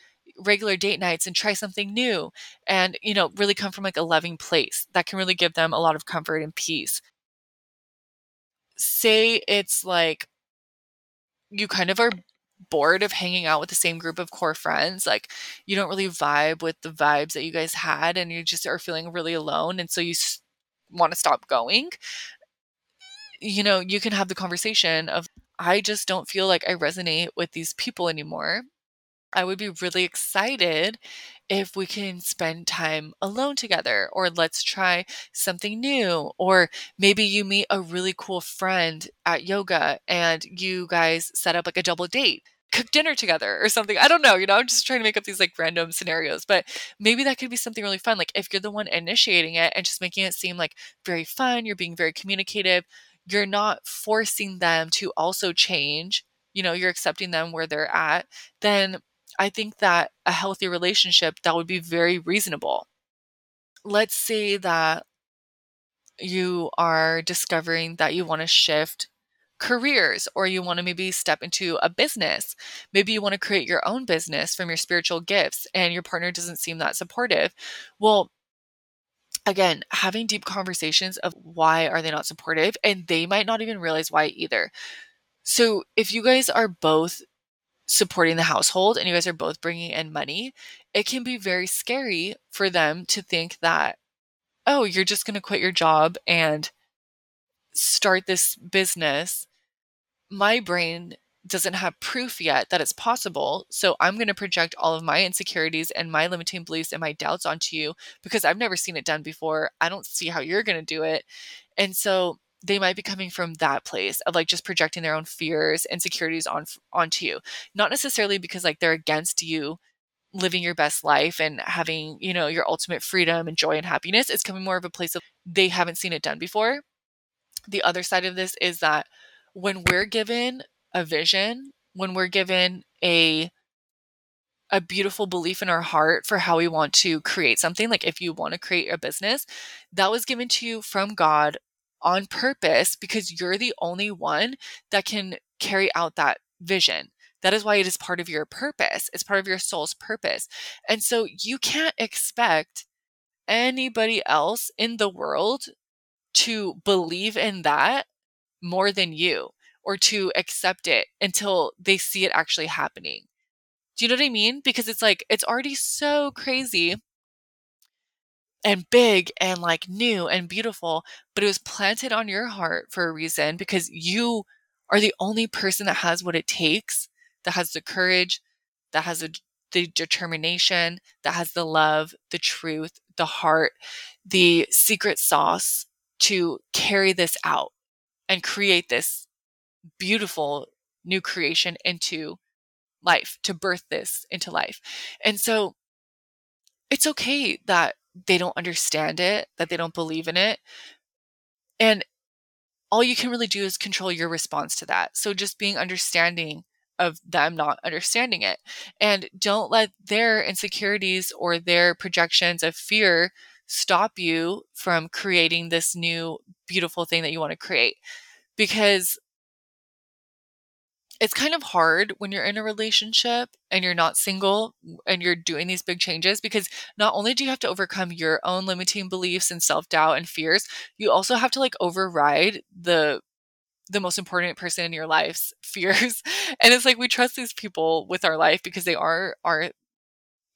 regular date nights and try something new and you know really come from like a loving place that can really give them a lot of comfort and peace. Say it's like you kind of are bored of hanging out with the same group of core friends like you don't really vibe with the vibes that you guys had and you just are feeling really alone and so you want to stop going, you know, you can have the conversation of, I just don't feel like I resonate with these people anymore. I would be really excited if we can spend time alone together, or let's try something new. Or maybe you meet a really cool friend at yoga and you guys set up like a double date cook dinner together or something. I don't know, you know, I'm just trying to make up these like random scenarios, but maybe that could be something really fun. Like if you're the one initiating it and just making it seem like very fun, you're being very communicative, you're not forcing them to also change, you know, you're accepting them where they're at, then I think that a healthy relationship that would be very reasonable. Let's say that you are discovering that you want to shift careers or you want to maybe step into a business. Maybe you want to create your own business from your spiritual gifts and your partner doesn't seem that supportive. Well, again, having deep conversations of why are they not supportive and they might not even realize why either. So, if you guys are both supporting the household and you guys are both bringing in money, it can be very scary for them to think that oh, you're just going to quit your job and start this business. My brain doesn't have proof yet that it's possible. So I'm going to project all of my insecurities and my limiting beliefs and my doubts onto you because I've never seen it done before. I don't see how you're going to do it. And so they might be coming from that place of like just projecting their own fears, insecurities on onto you. Not necessarily because like they're against you living your best life and having, you know, your ultimate freedom and joy and happiness. It's coming more of a place of they haven't seen it done before. The other side of this is that when we're given a vision, when we're given a a beautiful belief in our heart for how we want to create something, like if you want to create a business, that was given to you from God on purpose because you're the only one that can carry out that vision. That is why it is part of your purpose. It's part of your soul's purpose. And so you can't expect anybody else in the world to believe in that more than you or to accept it until they see it actually happening. Do you know what I mean? Because it's like, it's already so crazy and big and like new and beautiful, but it was planted on your heart for a reason because you are the only person that has what it takes, that has the courage, that has the, the determination, that has the love, the truth, the heart, the secret sauce to carry this out and create this beautiful new creation into life, to birth this into life. And so it's okay that they don't understand it, that they don't believe in it. And all you can really do is control your response to that. So just being understanding of them not understanding it. And don't let their insecurities or their projections of fear stop you from creating this new beautiful thing that you want to create. Because it's kind of hard when you're in a relationship and you're not single and you're doing these big changes because not only do you have to overcome your own limiting beliefs and self-doubt and fears, you also have to like override the the most important person in your life's fears. And it's like we trust these people with our life because they are our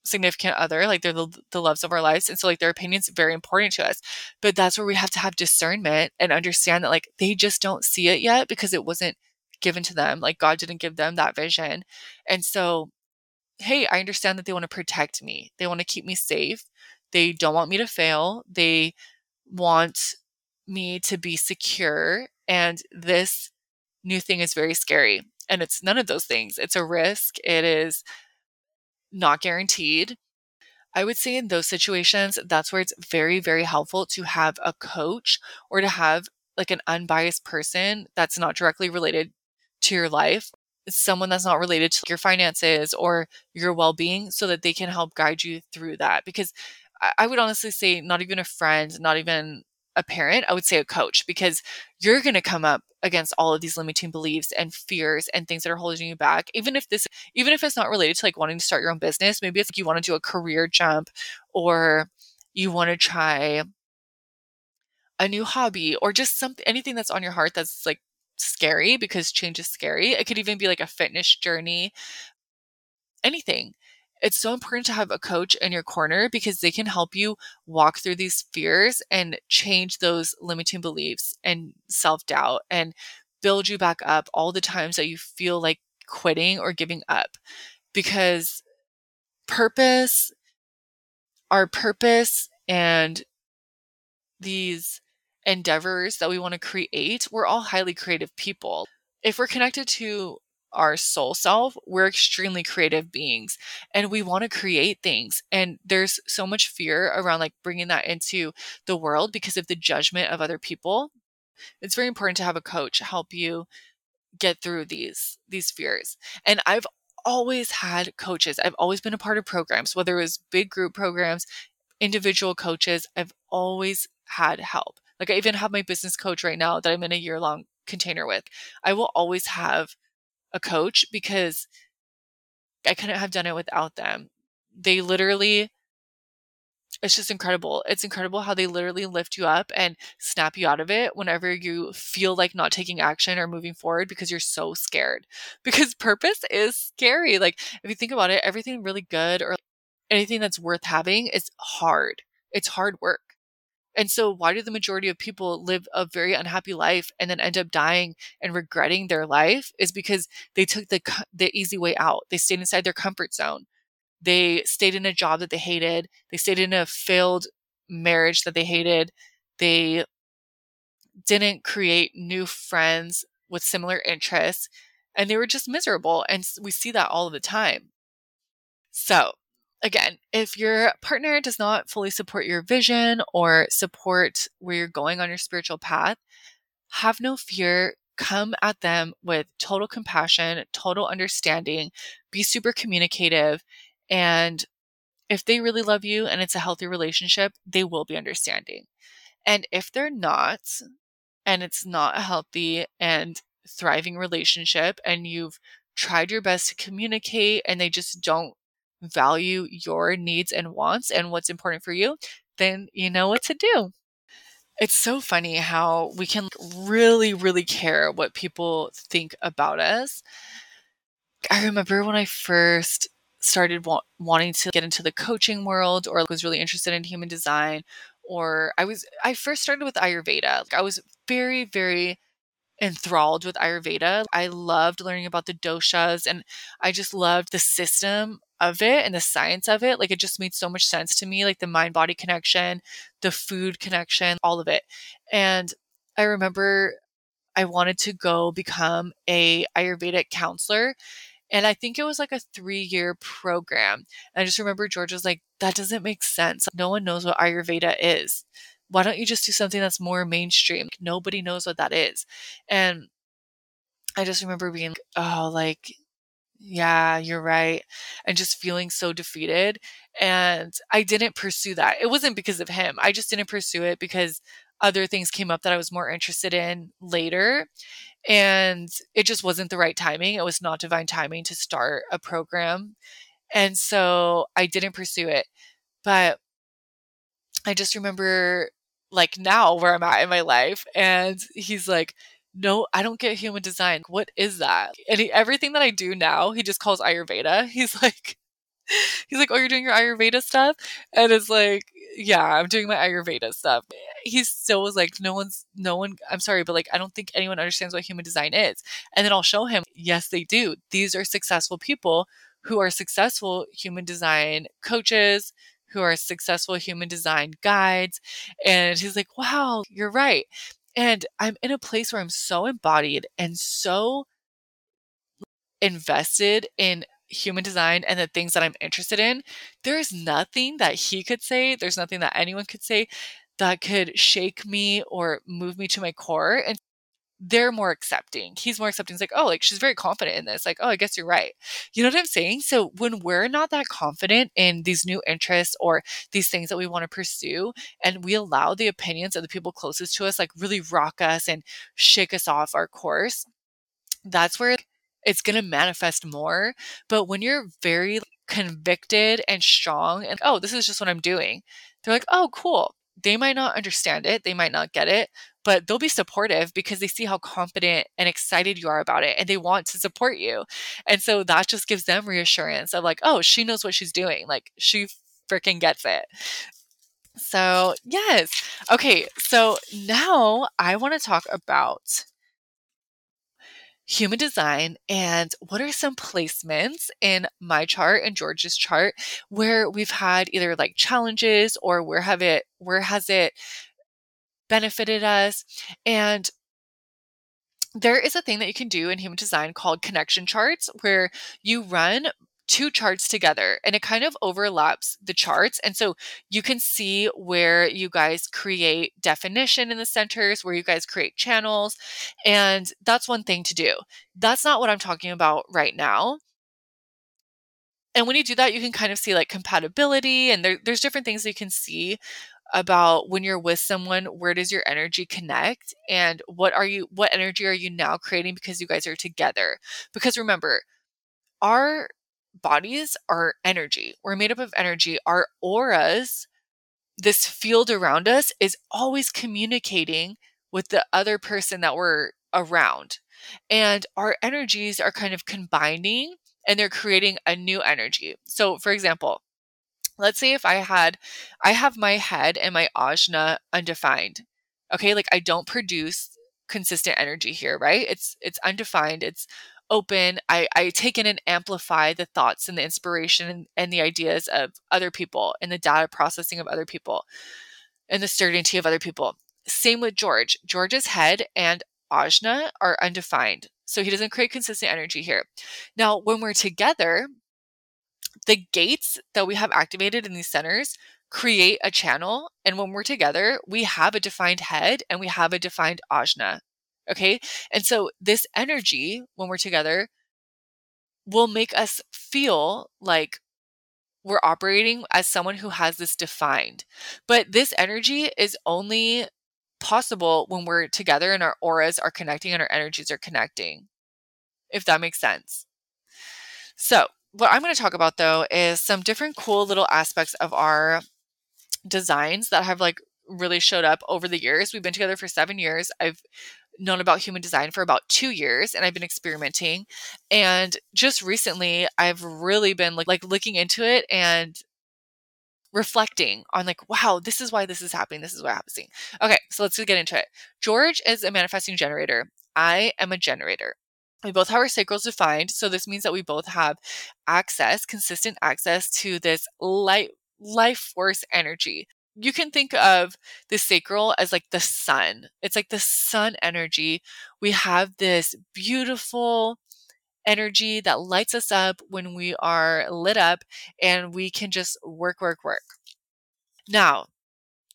significant other, like they're the, the loves of our lives. And so like their opinions very important to us. But that's where we have to have discernment and understand that like they just don't see it yet because it wasn't given to them. Like God didn't give them that vision. And so, hey, I understand that they want to protect me. They want to keep me safe. They don't want me to fail. They want me to be secure. And this new thing is very scary. And it's none of those things. It's a risk. It is not guaranteed. I would say in those situations, that's where it's very, very helpful to have a coach or to have like an unbiased person that's not directly related to your life, someone that's not related to your finances or your well being, so that they can help guide you through that. Because I would honestly say, not even a friend, not even a parent, I would say a coach, because you're going to come up against all of these limiting beliefs and fears and things that are holding you back. Even if this, even if it's not related to like wanting to start your own business, maybe it's like you want to do a career jump or you want to try a new hobby or just something, anything that's on your heart that's like scary because change is scary. It could even be like a fitness journey, anything. It's so important to have a coach in your corner because they can help you walk through these fears and change those limiting beliefs and self doubt and build you back up all the times that you feel like quitting or giving up. Because purpose, our purpose and these endeavors that we want to create, we're all highly creative people. If we're connected to our soul self, we're extremely creative beings and we want to create things. And there's so much fear around like bringing that into the world because of the judgment of other people. It's very important to have a coach help you get through these these fears. And I've always had coaches. I've always been a part of programs, whether it was big group programs, individual coaches. I've always had help. Like I even have my business coach right now that I'm in a year long container with. I will always have a coach because I couldn't have done it without them. They literally it's just incredible. It's incredible how they literally lift you up and snap you out of it whenever you feel like not taking action or moving forward because you're so scared. Because purpose is scary. Like if you think about it, everything really good or anything that's worth having is hard. It's hard work And so, why do the majority of people live a very unhappy life and then end up dying and regretting their life? Is because they took the the easy way out. They stayed inside their comfort zone. They stayed in a job that they hated. They stayed in a failed marriage that they hated. They didn't create new friends with similar interests and they were just miserable. And we see that all the time. So, again, if your partner does not fully support your vision or support where you're going on your spiritual path, have no fear. Come at them with total compassion, total understanding, be super communicative. And if they really love you and it's a healthy relationship, they will be understanding. And if they're not, and it's not a healthy and thriving relationship, and you've tried your best to communicate and they just don't value your needs and wants and what's important for you, then you know what to do. It's so funny how we can really, really care what people think about us. I remember when I first started wa- wanting to get into the coaching world or was really interested in human design or I was I first started with Ayurveda. Like I was very very enthralled with Ayurveda. I loved learning about the doshas and I just loved the system of it and the science of it. Like it just made so much sense to me, like the mind body connection, the food connection, all of it. And I remember I wanted to go become a Ayurvedic counselor. And I think it was like a three year program. And I just remember Jorge was like, that doesn't make sense. No one knows what Ayurveda is why don't you just do something that's more mainstream? Nobody knows what that is. And I just remember being, oh, like, yeah, you're right. And just feeling so defeated. And I didn't pursue that. It wasn't because of him. I just didn't pursue it because other things came up that I was more interested in later. And it just wasn't the right timing. It was not divine timing to start a program. And so I didn't pursue it. But I just remember like now where I'm at in my life. And he's like, no, I don't get human design. What is that? And he, everything that I do now, he just calls Ayurveda. He's like, he's like, oh, you're doing your Ayurveda stuff? And it's like, yeah, I'm doing my Ayurveda stuff. He still was like, no one's, no one, I'm sorry, but like, I don't think anyone understands what human design is. And then I'll show him, yes, they do. These are successful people who are successful human design coaches, who are successful human design guides. And he's like, wow, you're right. And I'm in a place where I'm so embodied and so invested in human design and the things that I'm interested in. There's nothing that he could say, there's nothing that anyone could say that could shake me or move me to my core. And they're more accepting. He's more accepting. He's like, oh, like she's very confident in this. Like, oh, I guess you're right. You know what I'm saying? So when we're not that confident in these new interests or these things that we want to pursue, and we allow the opinions of the people closest to us, like really rock us and shake us off our course, that's where it's going to manifest more. But when you're very convicted and strong and, oh, this is just what I'm doing, they're like, oh, cool they might not understand it, they might not get it, but they'll be supportive because they see how confident and excited you are about it and they want to support you. And so that just gives them reassurance of like, oh, she knows what she's doing. Like she freaking gets it. So, yes. Okay, so now I want to talk about human design and what are some placements in my chart and Jorge's chart where we've had either like challenges or where have it where has it benefited us and there is a thing that you can do in human design called connection charts where you run two charts together and it kind of overlaps the charts. And so you can see where you guys create definition in the centers, where you guys create channels. And that's one thing to do. That's not what I'm talking about right now. And when you do that, you can kind of see like compatibility and there, there's different things you can see about when you're with someone where does your energy connect and what are you what energy are you now creating because you guys are together because remember our bodies are energy. We're made up of energy. Our auras, this field around us, is always communicating with the other person that we're around. And our energies are kind of combining and they're creating a new energy. So, for example, let's say if I had, I have my head and my ajna undefined. Okay, like I don't produce consistent energy here, right? It's it's undefined. It's open. I I take in and amplify the thoughts and the inspiration and, and the ideas of other people and the data processing of other people and the certainty of other people. Same with Jorge. Jorge's head and ajna are undefined. So he doesn't create consistent energy here. Now, when we're together, the gates that we have activated in these centers create a channel. And when we're together, we have a defined head and we have a defined ajna. Okay. And so this energy, when we're together, will make us feel like we're operating as someone who has this defined. But this energy is only possible when we're together and our auras are connecting and our energies are connecting, if that makes sense. So, what I'm going to talk about though is some different cool little aspects of our designs that have like really showed up over the years. We've been together for seven years. I've known about human design for about two years and I've been experimenting. And just recently, I've really been like, like looking into it and reflecting on like, wow, this is why this is happening. This is what happening. Okay, so let's get into it. Jorge is a manifesting generator. I am a generator. We both have our sacrals defined. So this means that we both have access, consistent access to this light life force energy. You can think of the sacral as like the sun. It's like the sun energy. We have this beautiful energy that lights us up when we are lit up and we can just work, work, work. Now,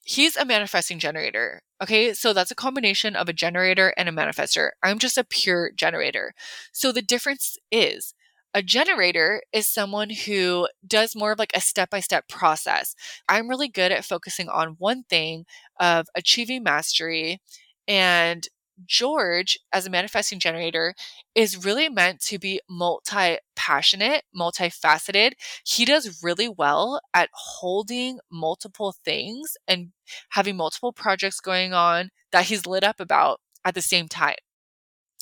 he's a manifesting generator. Okay, so that's a combination of a generator and a manifester. I'm just a pure generator. So the difference is a generator is someone who does more of like a step by step process. I'm really good at focusing on one thing of achieving mastery and Jorge, as a manifesting generator, is really meant to be multi passionate, multifaceted. He does really well at holding multiple things and having multiple projects going on that he's lit up about at the same time.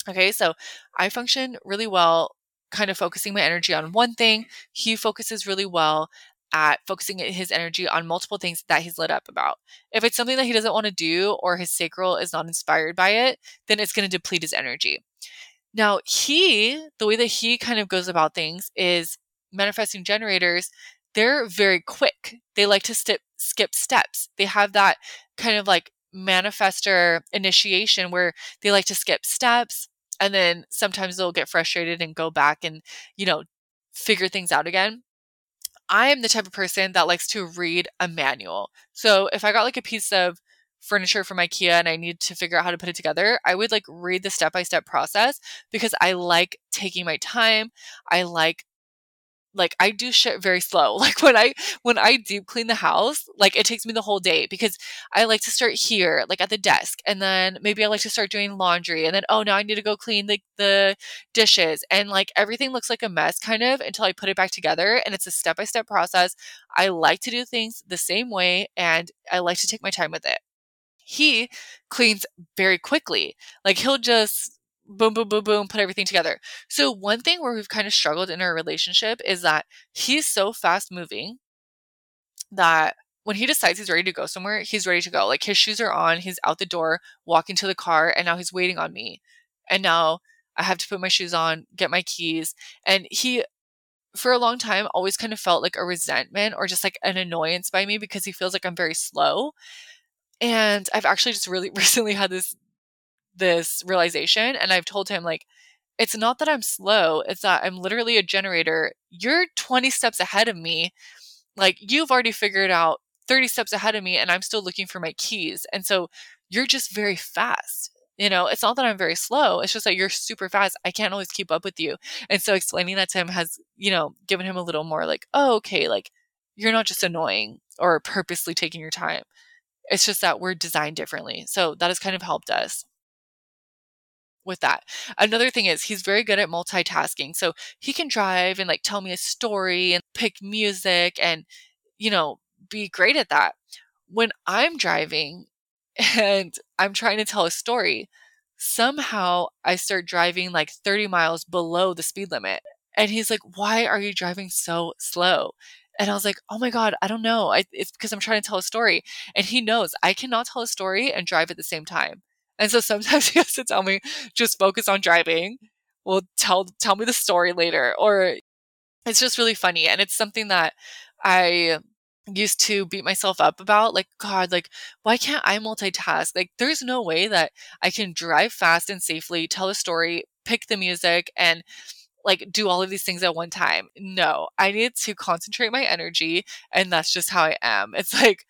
Okay, so I function really well kind of focusing my energy on one thing. He focuses really well at focusing his energy on multiple things that he's lit up about. If it's something that he doesn't want to do or his sacral is not inspired by it, then it's going to deplete his energy. Now, he, the way that he kind of goes about things is manifesting generators, they're very quick. They like to stip, skip steps. They have that kind of like manifester initiation where they like to skip steps and then sometimes they'll get frustrated and go back and, you know, figure things out again. I am the type of person that likes to read a manual. So if I got like a piece of furniture from IKEA and I need to figure out how to put it together, I would like read the step by step process because I like taking my time. I like like I do shit very slow. Like when I when I deep clean the house, like it takes me the whole day because I like to start here, like at the desk, and then maybe I like to start doing laundry, and then oh now I need to go clean the the dishes, and like everything looks like a mess kind of until I put it back together, and it's a step by step process. I like to do things the same way, and I like to take my time with it. He cleans very quickly. Like he'll just boom, boom, boom, boom, put everything together. So, one thing where we've kind of struggled in our relationship is that he's so fast moving that when he decides he's ready to go somewhere, he's ready to go. Like his shoes are on, he's out the door, walking to the car, and now he's waiting on me. And now I have to put my shoes on, get my keys. And he, for a long time, always kind of felt like a resentment or just like an annoyance by me because he feels like I'm very slow. And I've actually just really recently had this this realization and I've told him like it's not that I'm slow, it's that I'm literally a generator. You're 20 steps ahead of me. Like you've already figured out 30 steps ahead of me and I'm still looking for my keys. And so you're just very fast. You know, it's not that I'm very slow. It's just that you're super fast. I can't always keep up with you. And so explaining that to him has, you know, given him a little more like, oh, okay, like you're not just annoying or purposely taking your time. It's just that we're designed differently. So that has kind of helped us with that. Another thing is he's very good at multitasking. So he can drive and like tell me a story and pick music and, you know, be great at that. When I'm driving and I'm trying to tell a story, somehow I start driving like 30 miles below the speed limit. And he's like, Why are you driving so slow? And I was like, oh my God, I don't know. I, it's because I'm trying to tell a story. And he knows I cannot tell a story and drive at the same time. And so sometimes he has to tell me, just focus on driving. Well, tell tell me the story later. Or it's just really funny. And it's something that I used to beat myself up about like god like why can't i multitask like there's no way that i can drive fast and safely tell a story pick the music and like do all of these things at one time no i need to concentrate my energy and that's just how i am it's like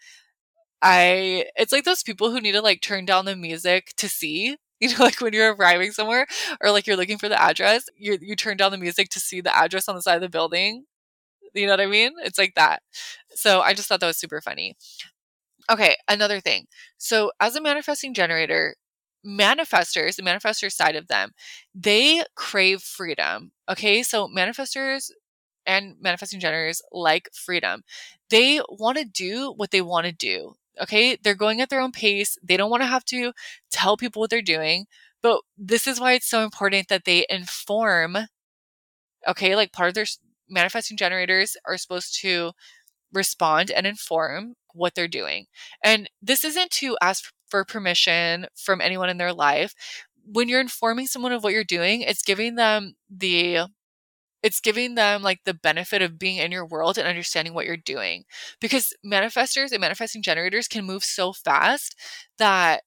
i it's like those people who need to like turn down the music to see you know like when you're arriving somewhere or like you're looking for the address you you turn down the music to see the address on the side of the building you know what I mean? It's like that. So I just thought that was super funny. Okay, another thing. So as a manifesting generator, manifestors, the manifestor side of them, they crave freedom. Okay, so manifestors and manifesting generators like freedom. They want to do what they want to do. Okay, they're going at their own pace. They don't want to have to tell people what they're doing. But this is why it's so important that they inform. Okay, like part of their manifesting generators are supposed to respond and inform what they're doing. And this isn't to ask for permission from anyone in their life. When you're informing someone of what you're doing, it's giving them the it's giving them like the benefit of being in your world and understanding what you're doing. Because manifestors and manifesting generators can move so fast that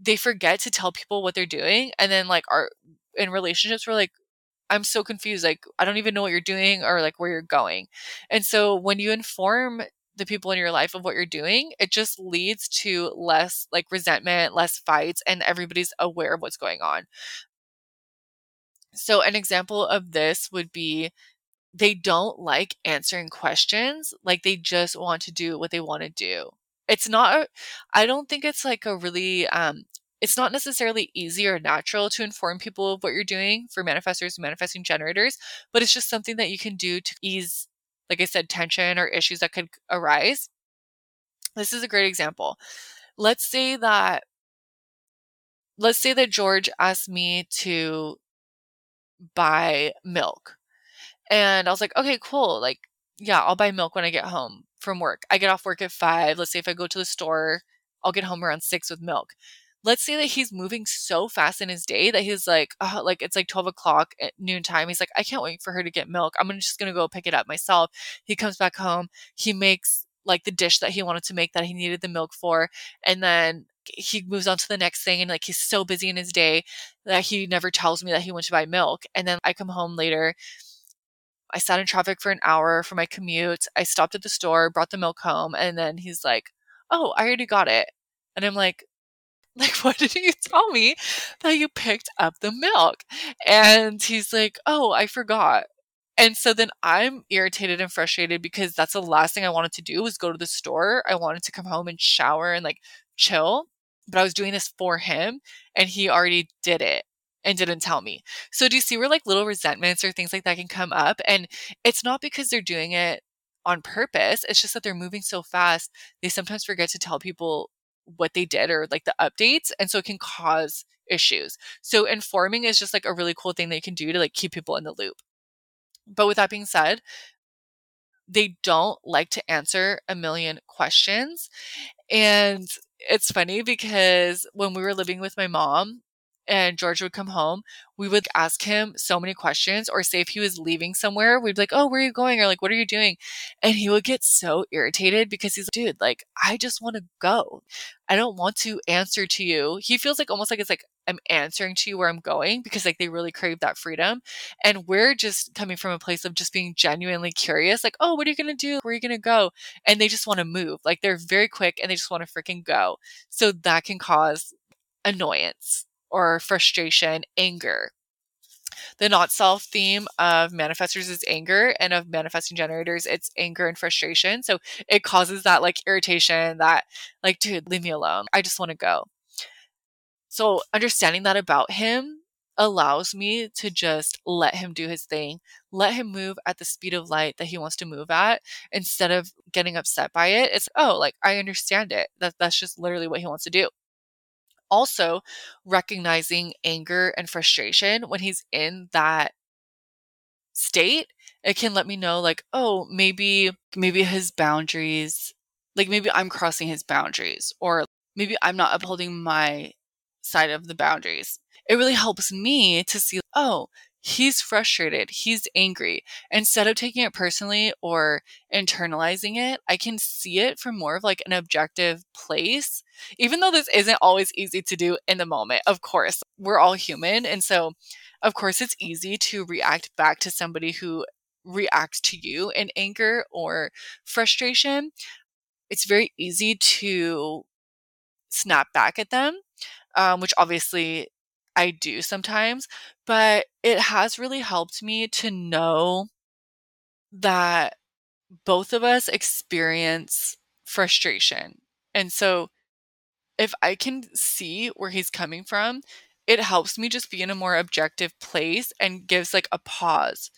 they forget to tell people what they're doing and then like are in relationships we're like I'm so confused. Like, I don't even know what you're doing or like where you're going. And so when you inform the people in your life of what you're doing, it just leads to less like resentment, less fights, and everybody's aware of what's going on. So, an example of this would be they don't like answering questions, like, they just want to do what they want to do. It's not, I don't think it's like a really um, it's not necessarily easy or natural to inform people of what you're doing for manifestors and manifesting generators, but it's just something that you can do to ease, like I said, tension or issues that could arise. This is a great example. Let's say that let's say that Jorge asked me to buy milk. And I was like, okay, cool. Like, yeah, I'll buy milk when I get home from work. I get off work at five. Let's say if I go to the store, I'll get home around six with milk let's say that he's moving so fast in his day that he's like, oh, like it's like 12 o'clock at noon time. He's like, I can't wait for her to get milk. I'm just going to go pick it up myself. He comes back home. He makes like the dish that he wanted to make that he needed the milk for. And then he moves on to the next thing. And like he's so busy in his day that he never tells me that he went to buy milk. And then I come home later. I sat in traffic for an hour for my commute. I stopped at the store, brought the milk home, and then he's like, Oh, I already got it. And I'm like, like, why didn't you tell me that you picked up the milk? And he's like, oh, I forgot. And so then I'm irritated and frustrated because that's the last thing I wanted to do was go to the store. I wanted to come home and shower and like chill, but I was doing this for him and he already did it and didn't tell me. So do you see where like little resentments or things like that can come up? And it's not because they're doing it on purpose. It's just that they're moving so fast. They sometimes forget to tell people what they did or like the updates and so it can cause issues. So informing is just like a really cool thing that you can do to like keep people in the loop. But with that being said they don't like to answer a million questions and it's funny because when we were living with my mom and Jorge would come home, we would ask him so many questions, or say if he was leaving somewhere, we'd be like, Oh, where are you going? Or like, what are you doing? And he would get so irritated because he's like, dude, like, I just want to go. I don't want to answer to you. He feels like almost like it's like I'm answering to you where I'm going because like they really crave that freedom. And we're just coming from a place of just being genuinely curious, like, oh, what are you gonna do? Where are you gonna go? And they just want to move. Like they're very quick and they just want to freaking go. So that can cause annoyance or frustration, anger. The not self theme of manifestors is anger, and of manifesting generators, it's anger and frustration. So it causes that like irritation, that like, dude, leave me alone. I just want to go. So understanding that about him allows me to just let him do his thing, let him move at the speed of light that he wants to move at instead of getting upset by it. It's, oh, like I understand it. That that's just literally what he wants to do also recognizing anger and frustration when he's in that state it can let me know like, oh, maybe maybe his boundaries, like maybe I'm crossing his boundaries or maybe I'm not upholding my side of the boundaries. It really helps me to see, oh, he's frustrated, he's angry. Instead of taking it personally or internalizing it, I can see it from more of like an objective place. Even though this isn't always easy to do in the moment, of course, we're all human. And so, of course, it's easy to react back to somebody who reacts to you in anger or frustration. It's very easy to snap back at them, um, which obviously I do sometimes, but it has really helped me to know that both of us experience frustration. And so if I can see where he's coming from, it helps me just be in a more objective place and gives like a pause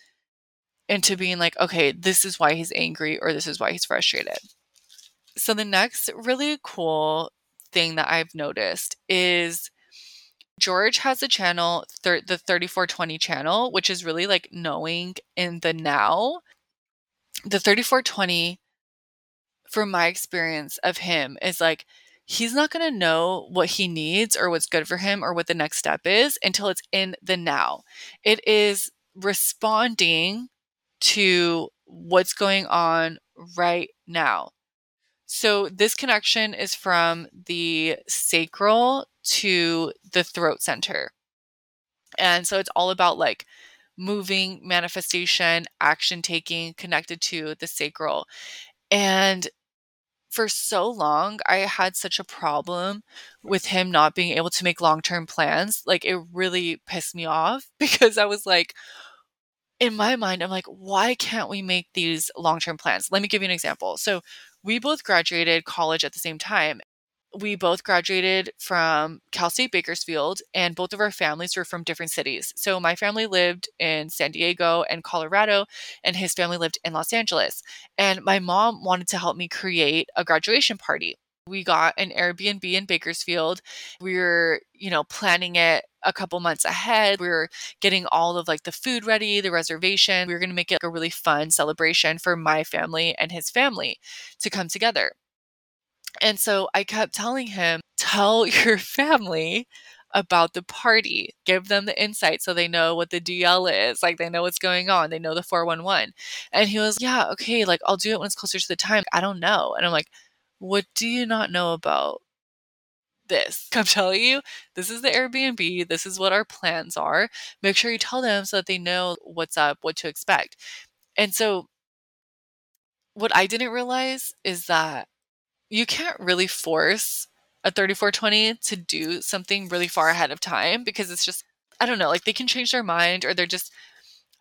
into being like, okay, this is why he's angry or this is why he's frustrated. So the next really cool thing that I've noticed is Jorge has a channel, thir- the 3420 channel, which is really like knowing in the now. The 3420, from my experience of him, is like he's not going to know what he needs or what's good for him or what the next step is until it's in the now. It is responding to what's going on right now. So, this connection is from the sacral to the throat center. And so, it's all about like moving, manifestation, action taking connected to the sacral. And for so long, I had such a problem with him not being able to make long term plans. Like, it really pissed me off because I was like, in my mind, I'm like, why can't we make these long term plans? Let me give you an example. So, we both graduated college at the same time. We both graduated from Cal State Bakersfield, and both of our families were from different cities. So, my family lived in San Diego and Colorado, and his family lived in Los Angeles. And my mom wanted to help me create a graduation party. We got an Airbnb in Bakersfield. We were, you know, planning it a couple months ahead. We were getting all of like the food ready, the reservation. We were going to make it like a really fun celebration for my family and his family to come together. And so I kept telling him, tell your family about the party. Give them the insight so they know what the DL is. Like they know what's going on. They know the 411. And he was, yeah, okay, like I'll do it when it's closer to the time. I don't know. And I'm like, what do you not know about this? I'm telling you, this is the Airbnb. This is what our plans are. Make sure you tell them so that they know what's up, what to expect. And so, what I didn't realize is that you can't really force a 3420 to do something really far ahead of time because it's just, I don't know, like they can change their mind or they're just,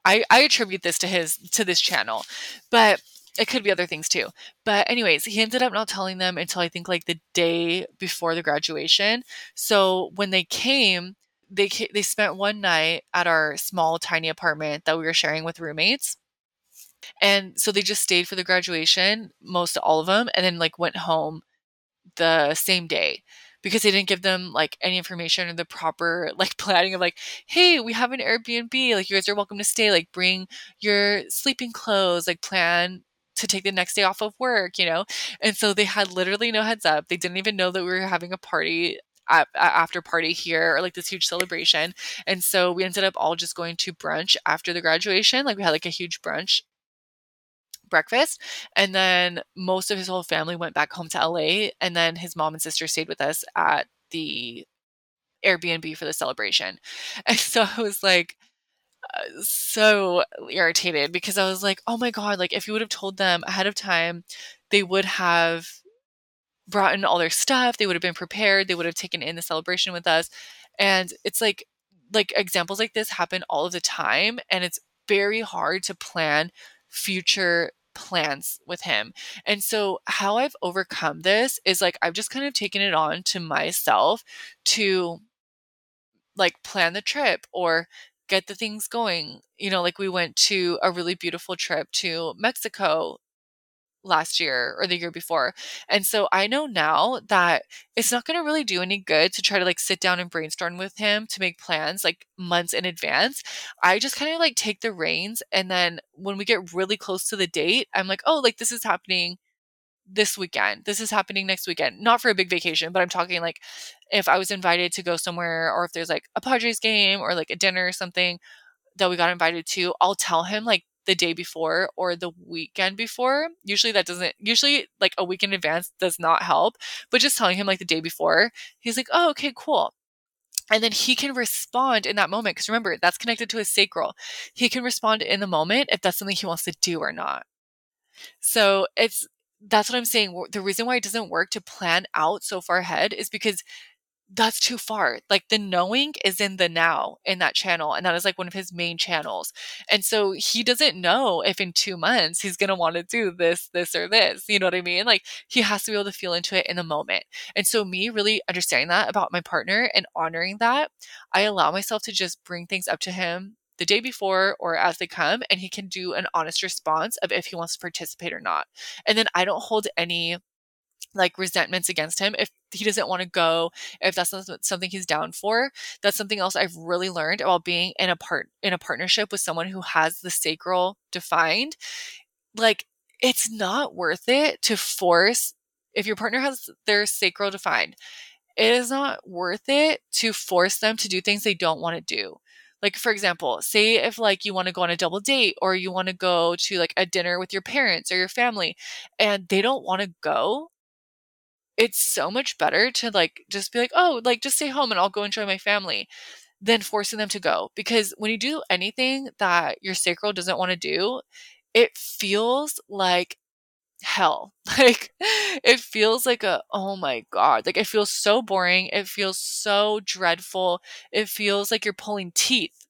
I, I attribute this to his, to this channel. But it could be other things too. But anyways, he ended up not telling them until I think like the day before the graduation. So when they came, they they spent one night at our small tiny apartment that we were sharing with roommates. And so they just stayed for the graduation, most all of them, and then like went home the same day because they didn't give them like any information or the proper like planning of like, hey, we have an Airbnb, like you guys are welcome to stay, like bring your sleeping clothes, like plan to take the next day off of work, you know? And so they had literally no heads up. They didn't even know that we were having a party after party here or like this huge celebration. And so we ended up all just going to brunch after the graduation. Like we had like a huge brunch breakfast and then most of his whole family went back home to LA and then his mom and sister stayed with us at the Airbnb for the celebration. And so I was like uh, so irritated because I was like, oh my God, like if you would have told them ahead of time, they would have brought in all their stuff, they would have been prepared, they would have taken in the celebration with us. And it's like, like examples like this happen all of the time. And it's very hard to plan future plans with him. And so, how I've overcome this is like, I've just kind of taken it on to myself to like plan the trip or get the things going. You know, like we went to a really beautiful trip to Mexico last year or the year before. And so I know now that it's not going to really do any good to try to like sit down and brainstorm with him to make plans like months in advance. I just kind of like take the reins and then when we get really close to the date, I'm like, "Oh, like this is happening this weekend. This is happening next weekend. Not for a big vacation, but I'm talking like if I was invited to go somewhere or if there's like a Padres game or like a dinner or something that we got invited to, I'll tell him like the day before or the weekend before. Usually that doesn't usually like a week in advance does not help, but just telling him like the day before, he's like, "Oh, okay, cool." And then he can respond in that moment because remember, that's connected to his sacral. He can respond in the moment if that's something he wants to do or not. So, it's that's what I'm saying. The reason why it doesn't work to plan out so far ahead is because that's too far. Like the knowing is in the now in that channel. And that is like one of his main channels. And so he doesn't know if in two months he's going to want to do this, this, or this. You know what I mean? Like he has to be able to feel into it in the moment. And so, me really understanding that about my partner and honoring that, I allow myself to just bring things up to him the day before or as they come and he can do an honest response of if he wants to participate or not. And then I don't hold any like resentments against him if he doesn't want to go if that's not something he's down for that's something else i've really learned about being in a part in a partnership with someone who has the sacral defined like it's not worth it to force if your partner has their sacral defined it is not worth it to force them to do things they don't want to do. Like for example say if like you want to go on a double date or you want to go to like a dinner with your parents or your family and they don't want to go it's so much better to like just be like oh like just stay home and i'll go enjoy my family than forcing them to go because when you do anything that your sacral doesn't want to do it feels like hell. Like it feels like a oh my god. Like it feels so boring. It feels so dreadful. It feels like you're pulling teeth.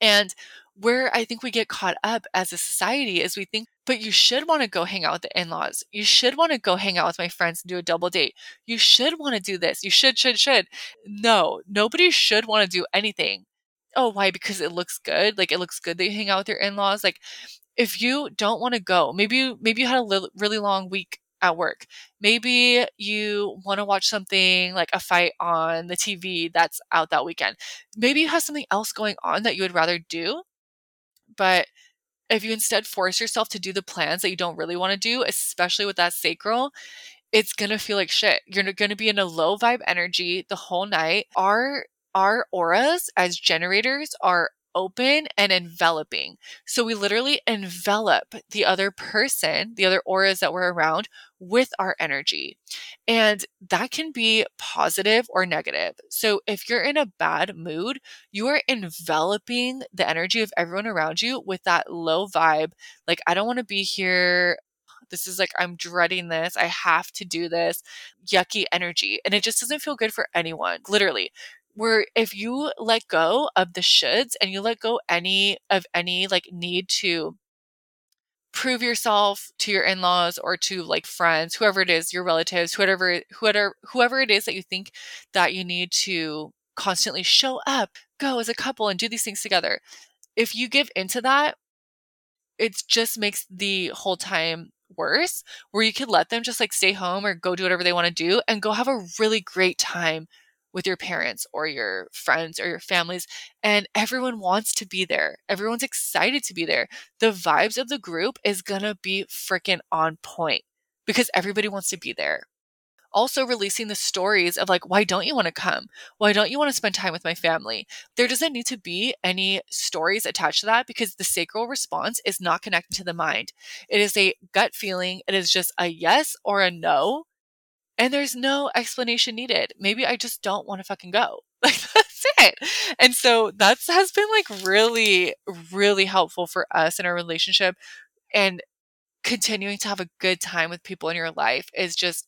And where I think we get caught up as a society is we think but you should want to go hang out with the in-laws. You should want to go hang out with my friends and do a double date. You should want to do this. You should should should. No, nobody should want to do anything. Oh, why? Because it looks good. Like it looks good that you hang out with your in-laws. Like if you don't want to go, maybe you, maybe you had a li- really long week at work. Maybe you want to watch something like a fight on the TV that's out that weekend. Maybe you have something else going on that you would rather do. But if you instead force yourself to do the plans that you don't really want to do, especially with that sacral, it's going to feel like shit. You're going to be in a low vibe energy the whole night. Our our auras as generators are open and enveloping. So we literally envelop the other person, the other auras that we're around with our energy. And that can be positive or negative. So if you're in a bad mood, you are enveloping the energy of everyone around you with that low vibe. Like, I don't want to be here. This is like, I'm dreading this. I have to do this. Yucky energy. And it just doesn't feel good for anyone. Literally, where if you let go of the shoulds and you let go any of any like need to prove yourself to your in-laws or to like friends whoever it is your relatives whoever whoever whoever it is that you think that you need to constantly show up go as a couple and do these things together if you give into that it just makes the whole time worse where you could let them just like stay home or go do whatever they want to do and go have a really great time with your parents or your friends or your families and everyone wants to be there. Everyone's excited to be there. The vibes of the group is going to be freaking on point because everybody wants to be there. Also, releasing the stories of like, why don't you want to come? Why don't you want to spend time with my family? There doesn't need to be any stories attached to that because the sacral response is not connected to the mind. It is a gut feeling. It is just a yes or a no and there's no explanation needed. Maybe I just don't want to fucking go. Like that's it. And so that's has been like really, really helpful for us in our relationship and continuing to have a good time with people in your life is just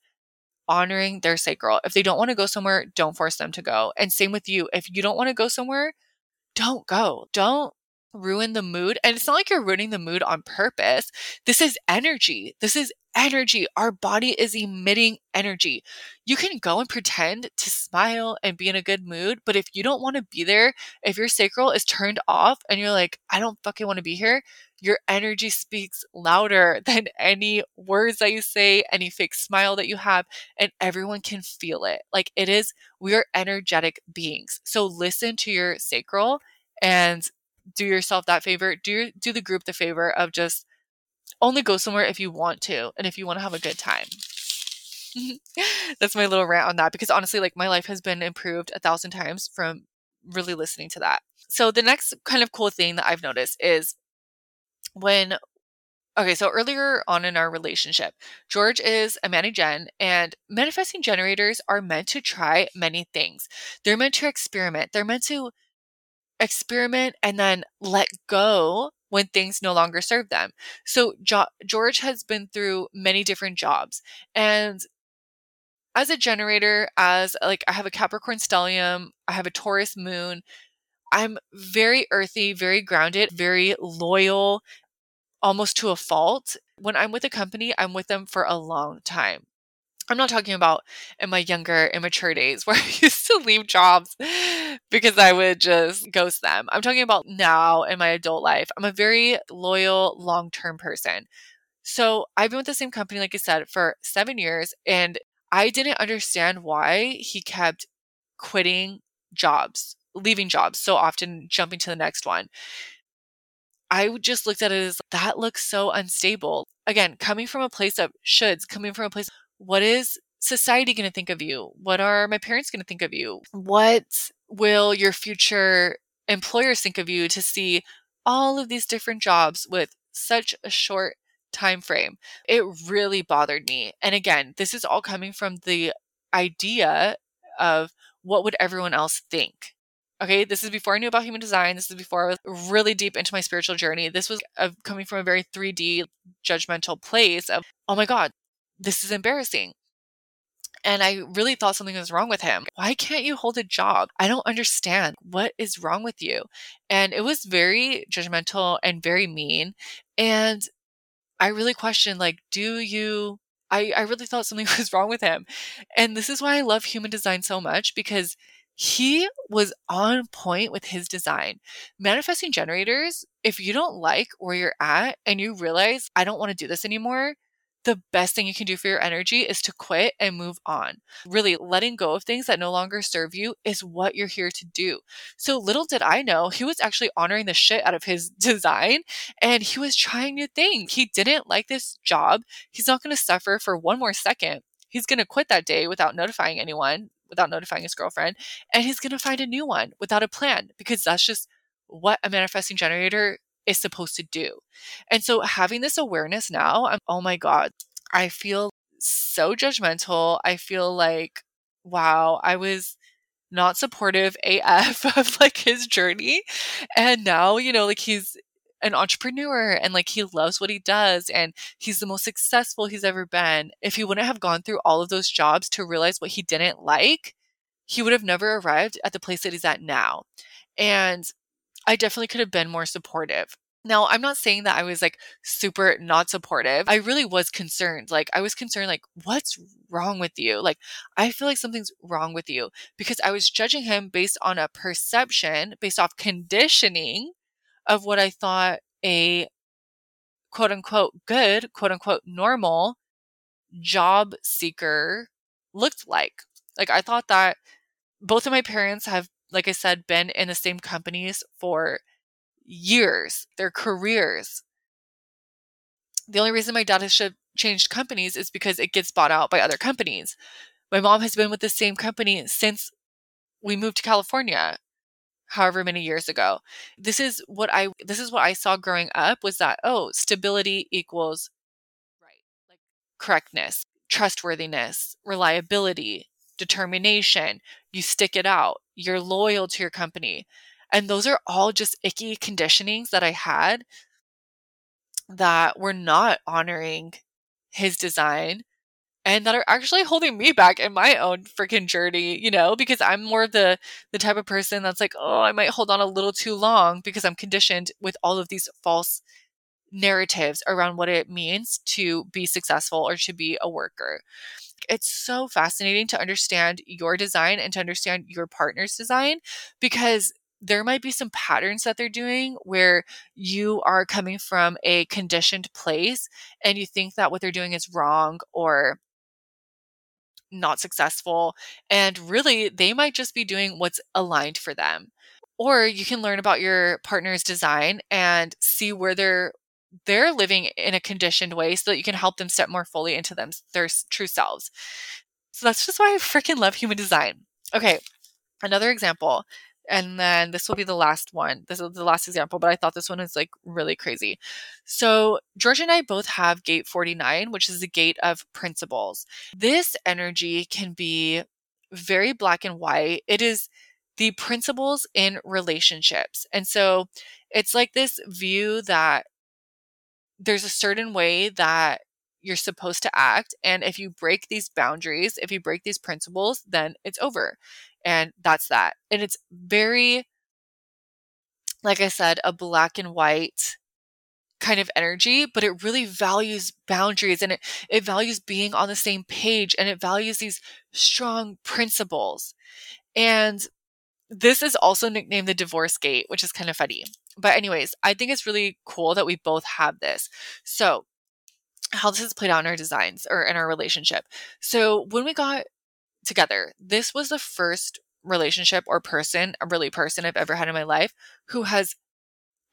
honoring their sacral. If they don't want to go somewhere, don't force them to go. And same with you. If you don't want to go somewhere, don't go. Don't ruin the mood. And it's not like you're ruining the mood on purpose. This is energy. This is energy. Our body is emitting energy. You can go and pretend to smile and be in a good mood, but if you don't want to be there, if your sacral is turned off and you're like, I don't fucking want to be here, your energy speaks louder than any words that you say, any fake smile that you have, and everyone can feel it. Like it is, we are energetic beings. So listen to your sacral and do yourself that favor. Do do the group the favor of just only go somewhere if you want to and if you want to have a good time. That's my little rant on that because honestly, like my life has been improved a thousand times from really listening to that. So the next kind of cool thing that I've noticed is when okay, so earlier on in our relationship, Jorge is a Manny Gen, and manifesting generators are meant to try many things. They're meant to experiment. They're meant to experiment and then let go when things no longer serve them. So jo- Jorge has been through many different jobs and as a generator as like I have a Capricorn stellium, I have a Taurus moon. I'm very earthy, very grounded, very loyal, almost to a fault. When I'm with a company, I'm with them for a long time. I'm not talking about in my younger, immature days where I used to leave jobs because I would just ghost them. I'm talking about now in my adult life. I'm a very loyal, long term person. So I've been with the same company, like I said, for seven years, and I didn't understand why he kept quitting jobs, leaving jobs so often, jumping to the next one. I just looked at it as that looks so unstable. Again, coming from a place of shoulds, coming from a place what is society going to think of you? What are my parents going to think of you? What will your future employers think of you to see all of these different jobs with such a short time frame? It really bothered me. And again, this is all coming from the idea of what would everyone else think? Okay, this is before I knew about human design. This is before I was really deep into my spiritual journey. This was uh, coming from a very 3D judgmental place of, oh my God, this is embarrassing. And I really thought something was wrong with him. Why can't you hold a job? I don't understand. What is wrong with you? And it was very judgmental and very mean. And I really questioned, like, do you I, I really thought something was wrong with him. And this is why I love human design so much because he was on point with his design. Manifesting generators, if you don't like where you're at and you realize, I don't want to do this anymore, the best thing you can do for your energy is to quit and move on. Really, letting go of things that no longer serve you is what you're here to do. So little did I know, he was actually honoring the shit out of his design and he was trying new things. He didn't like this job. He's not going to suffer for one more second. He's going to quit that day without notifying anyone, without notifying his girlfriend, and he's going to find a new one without a plan because that's just what a manifesting generator is supposed to do. And so having this awareness now, I'm, oh my God, I feel so judgmental. I feel like, wow, I was not supportive AF of like his journey. And now, you know, like he's an entrepreneur and like he loves what he does and he's the most successful he's ever been. If he wouldn't have gone through all of those jobs to realize what he didn't like, he would have never arrived at the place that he's at now. And I definitely could have been more supportive. Now, I'm not saying that I was like super not supportive. I really was concerned. Like, I was concerned, like, what's wrong with you? Like, I feel like something's wrong with you because I was judging him based on a perception, based off conditioning of what I thought a quote unquote good, quote unquote normal job seeker looked like. Like, I thought that both of my parents have like I said, been in the same companies for years, their careers. The only reason my dad has changed companies is because it gets bought out by other companies. My mom has been with the same company since we moved to California however many years ago. This is what I this is what I saw growing up was that oh, stability equals right, like correctness, trustworthiness, reliability, determination, you stick it out, you're loyal to your company. And those are all just icky conditionings that I had that were not honoring his design and that are actually holding me back in my own freaking journey, you know, because I'm more the the type of person that's like, "Oh, I might hold on a little too long because I'm conditioned with all of these false narratives around what it means to be successful or to be a worker." It's so fascinating to understand your design and to understand your partner's design because there might be some patterns that they're doing where you are coming from a conditioned place and you think that what they're doing is wrong or not successful. And really, they might just be doing what's aligned for them. Or you can learn about your partner's design and see where they're they're living in a conditioned way so that you can help them step more fully into them their true selves. So that's just why I freaking love human design. Okay, another example and then this will be the last one. This is the last example, but I thought this one is like really crazy. So, Jorge and I both have gate 49, which is the gate of principles. This energy can be very black and white. It is the principles in relationships. And so, it's like this view that there's a certain way that you're supposed to act. And if you break these boundaries, if you break these principles, then it's over. And that's that. And it's very, like I said, a black and white kind of energy, but it really values boundaries and it, it values being on the same page and it values these strong principles. And this is also nicknamed the divorce gate, which is kind of funny. But, anyways, I think it's really cool that we both have this. So, how this has played out in our designs or in our relationship. So, when we got together. This was the first relationship or person, a really person I've ever had in my life who has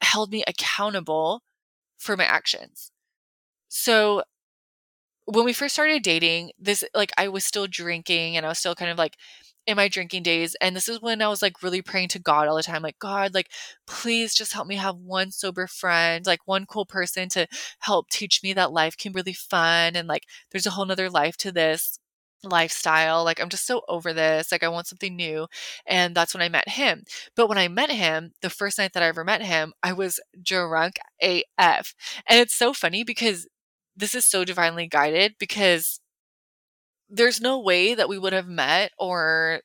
held me accountable for my actions. So when we first started dating, this like I was still drinking and I was still kind of like in my drinking days and this is when I was like really praying to God all the time like God like please just help me have one sober friend like one cool person to help teach me that life can be really fun and like there's a whole nother life to this lifestyle. Like, I'm just so over this. Like, I want something new. And that's when I met him. But when I met him, the first night that I ever met him, I was drunk AF. And it's so funny because this is so divinely guided because there's no way that we would have met or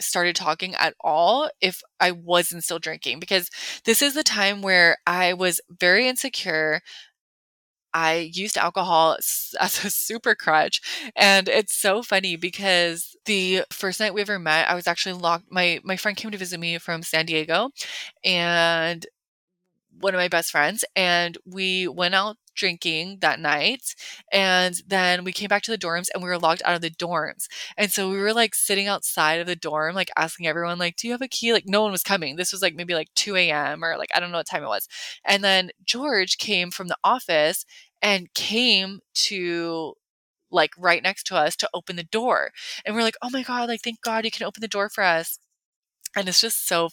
started talking at all if I wasn't still drinking because this is the time where I was very insecure. I used alcohol as a super crutch. And it's so funny because the first night we ever met, I was actually locked. My, my friend came to visit me from San Diego and one of my best friends, and we went out drinking that night. And then we came back to the dorms and we were locked out of the dorms. And so we were like sitting outside of the dorm, like asking everyone, like, do you have a key? Like no one was coming. This was like maybe like 2 a.m. or like I don't know what time it was. And then Jorge came from the office and came to like right next to us to open the door. And we're like, oh my God, like thank God you can open the door for us. And it's just so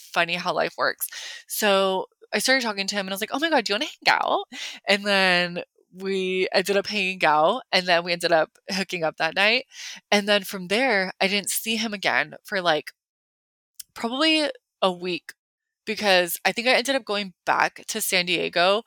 funny how life works. So I started talking to him and I was like, oh my God, do you want to hang out? And then we ended up hanging out and then we ended up hooking up that night. And then from there, I didn't see him again for like probably a week because I think I ended up going back to San Diego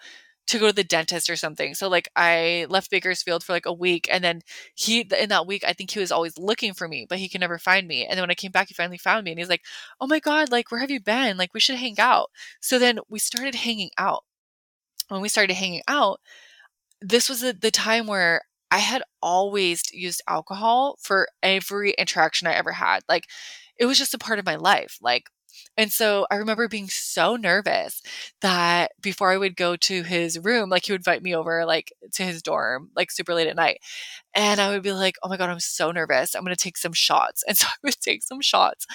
to go to the dentist or something. So like I left Bakersfield for like a week and then he in that week I think he was always looking for me, but he could never find me. And then when I came back he finally found me and he's like, "Oh my god, like where have you been? Like we should hang out." So then we started hanging out. When we started hanging out, this was the, the time where I had always used alcohol for every interaction I ever had. Like it was just a part of my life. Like and so I remember being so nervous that before I would go to his room, like he would invite me over like to his dorm, like super late at night. And I would be like, oh my God, I'm so nervous. I'm going to take some shots. And so I would take some shots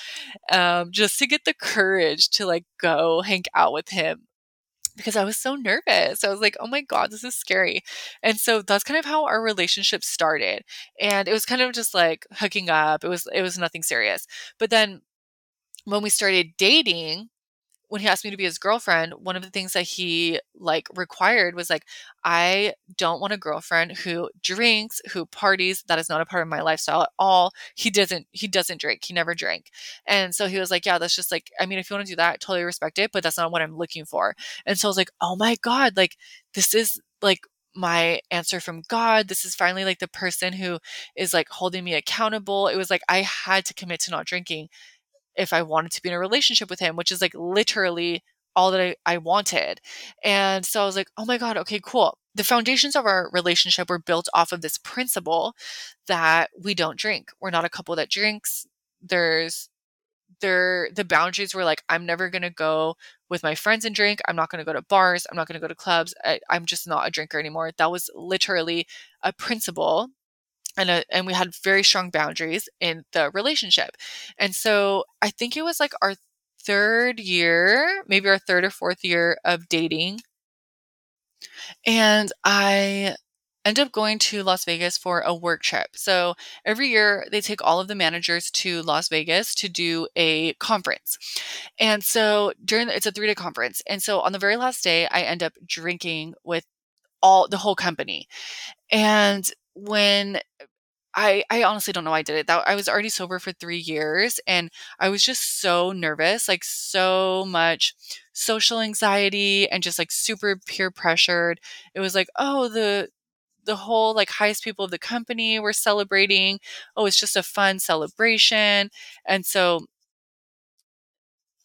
um, just to get the courage to like go hang out with him because I was so nervous. I was like, oh my God, this is scary. And so that's kind of how our relationship started. And it was kind of just like hooking up. It was it was nothing serious. But then when we started dating, when he asked me to be his girlfriend, one of the things that he like required was like, I don't want a girlfriend who drinks, who parties. That is not a part of my lifestyle at all. He doesn't, he doesn't drink. He never drank. And so he was like, yeah, that's just like, I mean, if you want to do that, totally respect it, but that's not what I'm looking for. And so I was like, oh my God, like this is like my answer from God. This is finally like the person who is like holding me accountable. It was like I had to commit to not drinking if I wanted to be in a relationship with him, which is like literally all that I, I wanted. And so I was like, oh my God, okay, cool. The foundations of our relationship were built off of this principle that we don't drink. We're not a couple that drinks. There's there the boundaries were like i'm never to go with my friends and drink i'm not to go to bars i'm not to go to clubs I, i'm just not a drinker anymore that was literally a principle and a, and we had very strong boundaries in the relationship and so i think it was like our third year maybe our third or fourth year of dating and i end up going to Las Vegas for a work trip. So every year they take all of the managers to Las Vegas to do a conference. And so during the, it's a 3-day conference. And so on the very last day I end up drinking with all the whole company. And when I, I honestly don't know why I did it. That I was already sober for three years and I was just so nervous, like so much social anxiety and just like super peer pressured. It was like, oh, the the whole like highest people of the company were celebrating. Oh, it's just a fun celebration. And so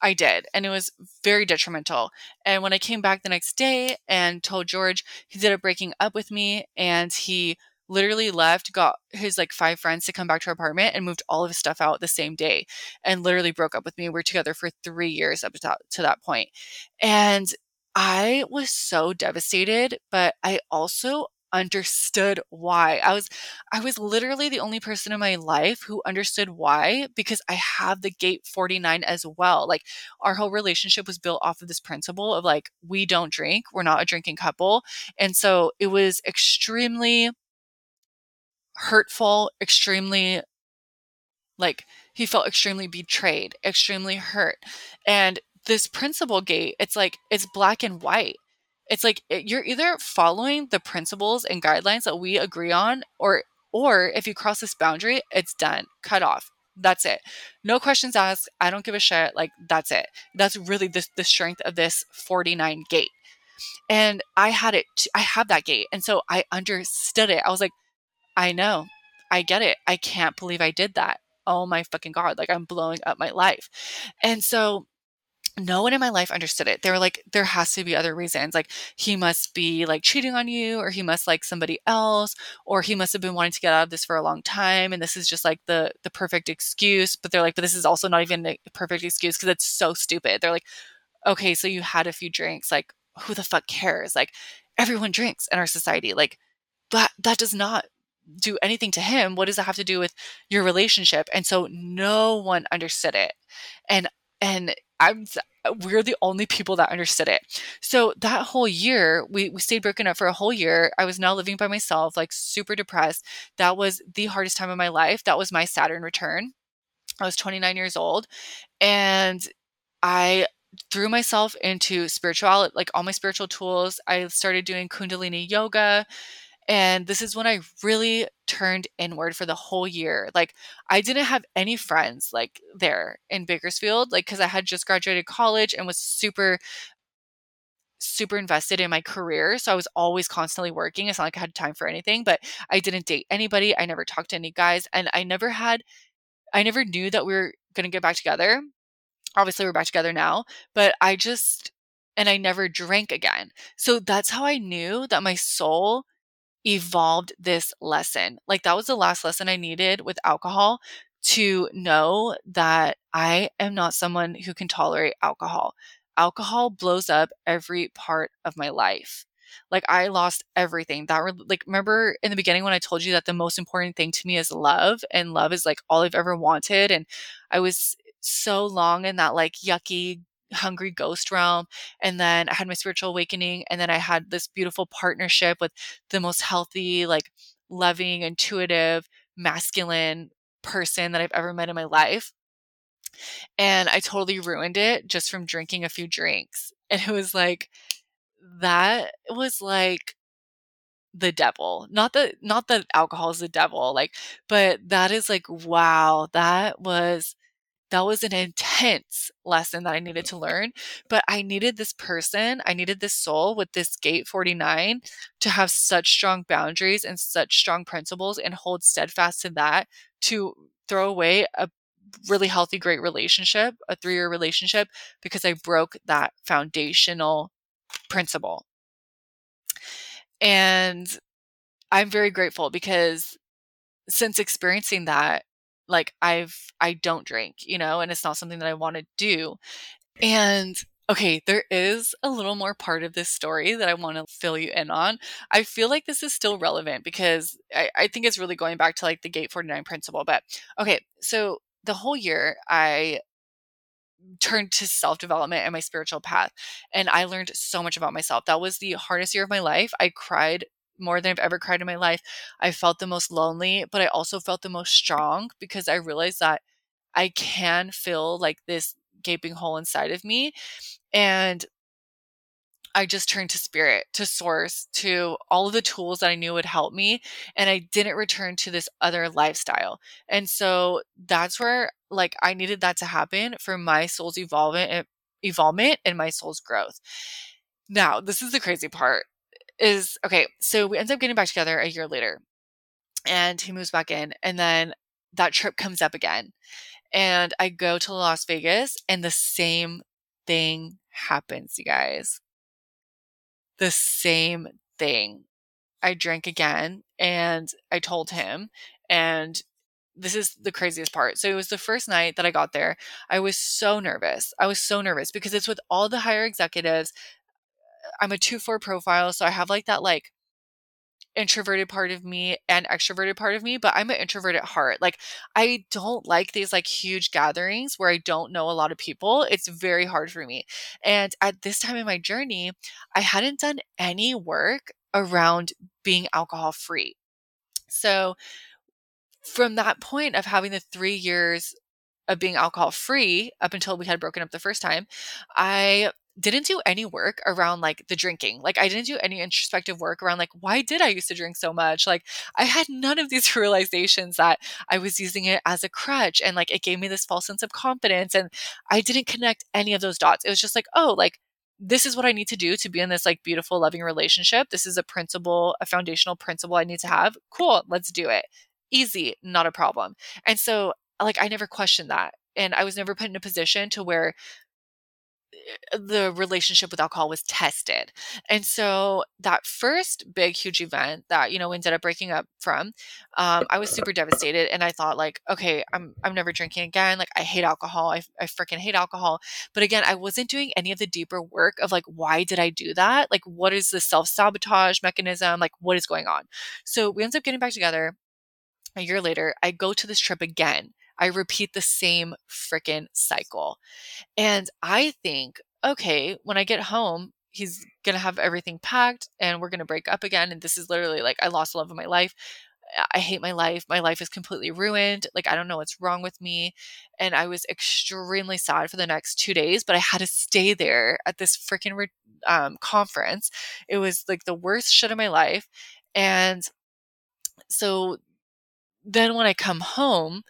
I did. And it was very detrimental. And when I came back the next day and told Jorge, he ended up breaking up with me and he literally left, got his like five friends to come back to our apartment and moved all of his stuff out the same day and literally broke up with me. We we're together for three years up to that, to that point. And I was so devastated, but I also understood why. I was I was literally the only person in my life who understood why because I have the gate 49 as well. Like our whole relationship was built off of this principle of like we don't drink, we're not a drinking couple. And so it was extremely hurtful, extremely like he felt extremely betrayed, extremely hurt. And this principle gate, it's like it's black and white. It's like eh, you're either following the principles and guidelines that we agree on or or if you cross this boundary it's done cut off. That's it. No questions asked. I don't give a shit. Like that's it. That's really the, the strength of this 49 gate. And i had it i have that gate. And so i understood it. I was like i know i get it i can't believe i did that oh my fucking god like i'm blowing up my life and so no one in my life understood it. They were like, there has to be other reasons. Like, he must be like cheating on you, or he must like somebody else, or he must have been wanting to get out of this for a long time. And this is just like the the perfect excuse. But they're like, but this is also not even a perfect excuse because it's so stupid. They're like, okay, so you had a few drinks. Like, who the fuck cares? Like, everyone drinks in our society. Like, that that does not do anything to him. What does that have to do with your relationship? And so no one understood it. And and I'm we're the only people that understood it. So that whole year, we, we stayed broken up for a whole year. I was now living by myself, like super depressed. That was the hardest time of my life. That was my Saturn return. I was 29 years old and I threw myself into spirituality, like all my spiritual tools. I started doing kundalini yoga and this is when I really turned inward for the whole year. Like I didn't have any friends like there in Bakersfield, like because I had just graduated college and was super super invested in my career. So I was always constantly working. It's not like I had time for anything, but I didn't date anybody. I never talked to any guys. And I never had, I never knew that we were going to get back together. Obviously, we're back together now, but I just, and I never drank again. So that's how I knew that my soul evolved this lesson. Like that was the last lesson I needed with alcohol to know that I am not someone who can tolerate alcohol. Alcohol blows up every part of my life. Like I lost everything. That were like remember in the beginning when I told you that the most important thing to me is love and love is like all I've ever wanted and I was so long in that like yucky hungry ghost realm and then i had my spiritual awakening and then i had this beautiful partnership with the most healthy like loving intuitive masculine person that i've ever met in my life. And i totally ruined it just from drinking a few drinks. And it was like that was like the devil. Not that not that alcohol is the devil like but that is like wow that was that was an intense lesson that I needed to learn. But I needed this person, I needed this soul with this gate 49 to have such strong boundaries and such strong principles and hold steadfast to that to throw away a really healthy, great relationship, a three year relationship, because I broke that foundational principle. And I'm very grateful because since experiencing that, like I've I don't drink, you know, and it's not something that I want to do. And okay, there is a little more part of this story that I want to fill you in on. I feel like this is still relevant because I, I think it's really going back to like the gate 49 principle. But okay, so the whole year I turned to self development and my spiritual path. And I learned so much about myself. That was the hardest year of my life. I cried more than I've ever cried in my life. I felt the most lonely, but I also felt the most strong because I realized that I can fill like this gaping hole inside of me. And I just turned to spirit, to source, to all of the tools that I knew would help me. And I didn't return to this other lifestyle. And so that's where like I needed that to happen for my soul's evolvement evolvement and my soul's growth. Now, this is the crazy part is okay, so we end up getting back together a year later. And he moves back in and then that trip comes up again. And I go to Las Vegas and the same thing happens, you guys. The same thing. I drank again and I told him and this is the craziest part. So it was the first night that I got there. I was so nervous. I was so nervous because it's with all the higher executives. I'm a 2-4 profile, so I have like that like introverted part of me and extroverted part of me, but I'm an introvert at heart. Like I don't like these like huge gatherings where I don't know a lot of people. It's very hard for me. And at this time in my journey, I hadn't done any work around being alcohol free. So from that point of having the three years of being alcohol free up until we had broken up the first time, I didn't do any work around like the drinking. Like I didn't do any introspective work around like why did I used to drink so much? Like I had none of these realizations that I was using it as a crutch and like it gave me this false sense of confidence and I didn't connect any of those dots. It was just like, oh, like this is what I need to do to be in this like beautiful loving relationship. This is a principle, a foundational principle I need to have. Cool, let's do it easy, not a problem. And so, like, I never questioned that. And I was never put in a position to where the relationship with alcohol was tested. And so that first big, huge event that, you know, we ended up breaking up from, um, I was super devastated. And I thought like, okay, I'm, I'm never drinking again. Like I hate alcohol. I, I freaking hate alcohol. But again, I wasn't doing any of the deeper work of like, why did I do that? Like, what is the self sabotage mechanism? Like, what is going on? So we ended up getting back together a year later, I go to this trip again. I repeat the same freaking cycle. And I think, okay, when I get home, he's going to have everything packed and we're going to break up again. And this is literally like, I lost the love of my life. I hate my life. My life is completely ruined. Like, I don't know what's wrong with me. And I was extremely sad for the next two days, but I had to stay there at this freaking re- um, conference. It was like the worst shit of my life. And so then when I come home,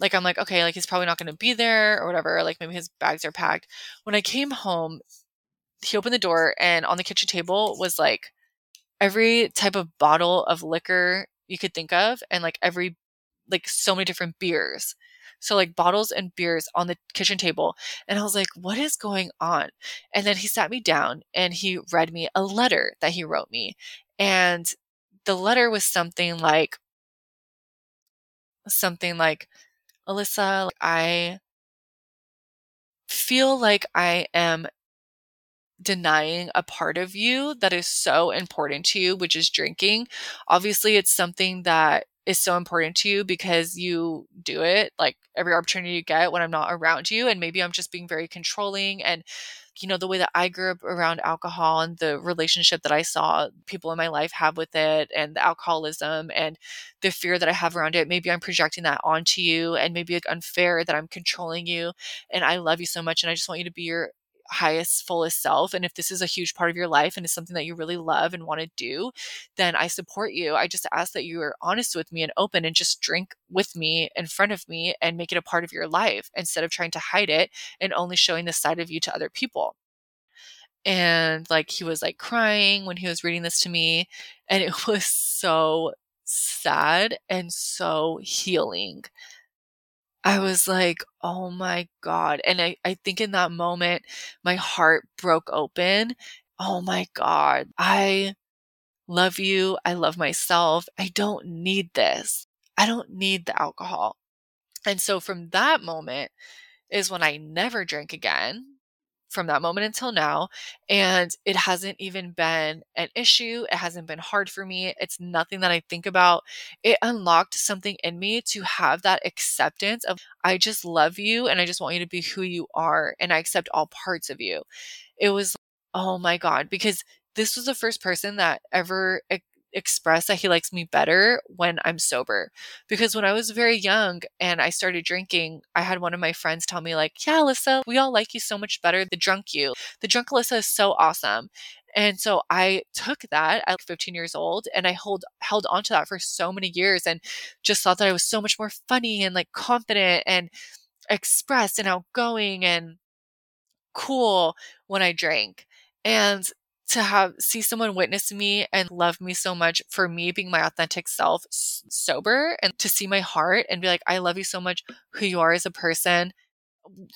like I'm like, okay, like he's probably not going to be there or whatever. Like maybe his bags are packed. When I came home, he opened the door and on the kitchen table was like every type of bottle of liquor you could think of and like every like so many different beers. So like bottles and beers on the kitchen table. And I was like, what is going on? And then he sat me down and he read me a letter that he wrote me. And the letter was something like, something like, Ellisa, I feel like I am denying a part of you that is so important to you, which is drinking. Obviously, it's something that is so important to you because you do it like every opportunity you get when I'm not around you. And maybe I'm just being very controlling and you know, the way that I grew up around alcohol and the relationship that I saw people in my life have with it and the alcoholism and the fear that I have around it. Maybe I'm projecting that onto you and maybe like unfair that I'm controlling you. And I love you so much and I just want you to be your highest, fullest self. And if this is a huge part of your life and is something that you really love and want to do, then I support you. I just ask that you are honest with me and open and just drink with me in front of me and make it a part of your life instead of trying to hide it and only showing this side of you to other people and like he was like crying when he was reading this to me and it was so sad and so healing i was like oh my god and i i think in that moment my heart broke open. Oh my god i love you i love myself i don't need this i don't need the alcohol. And so from that moment is when i never drank again from that moment until now. And it hasn't even been an issue. It hasn't been hard for me. It's nothing that I think about. It unlocked something in me to have that acceptance of, I just love you and I just want you to be who you are. And I accept all parts of you. It was, oh my God, because this was the first person that ever eh, express that he likes me better when I'm sober. Because when I was very young and I started drinking, I had one of my friends tell me, like, yeah, Ellisa, we all like you so much better. The drunk you, the drunk Ellisa is so awesome. And so I took that at 15 years old and I hold held on to that for so many years and just thought that I was so much more funny and like confident and expressed and outgoing and cool when I drank. And to have see someone witness me and love me so much for me being my authentic self sober and to see my heart and be like I love you so much who you are as a person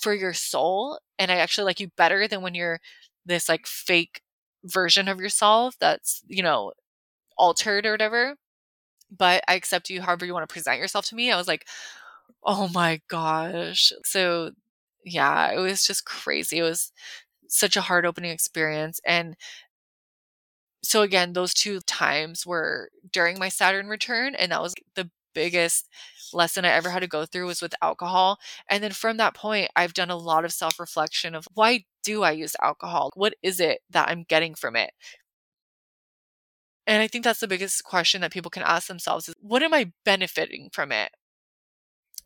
for your soul and I actually like you better than when you're this like fake version of yourself that's you know altered or whatever. But I accept you however you want to present yourself to me. I was like oh my gosh. So yeah it was just crazy. It was such a heart opening experience. And so, again, those two times were during my Saturn return. And that was the biggest lesson I ever had to go through was with alcohol. And then from that point, I've done a lot of self reflection of why do I use alcohol? What is it that I'm getting from it? And I think that's the biggest question that people can ask themselves is what am I benefiting from it?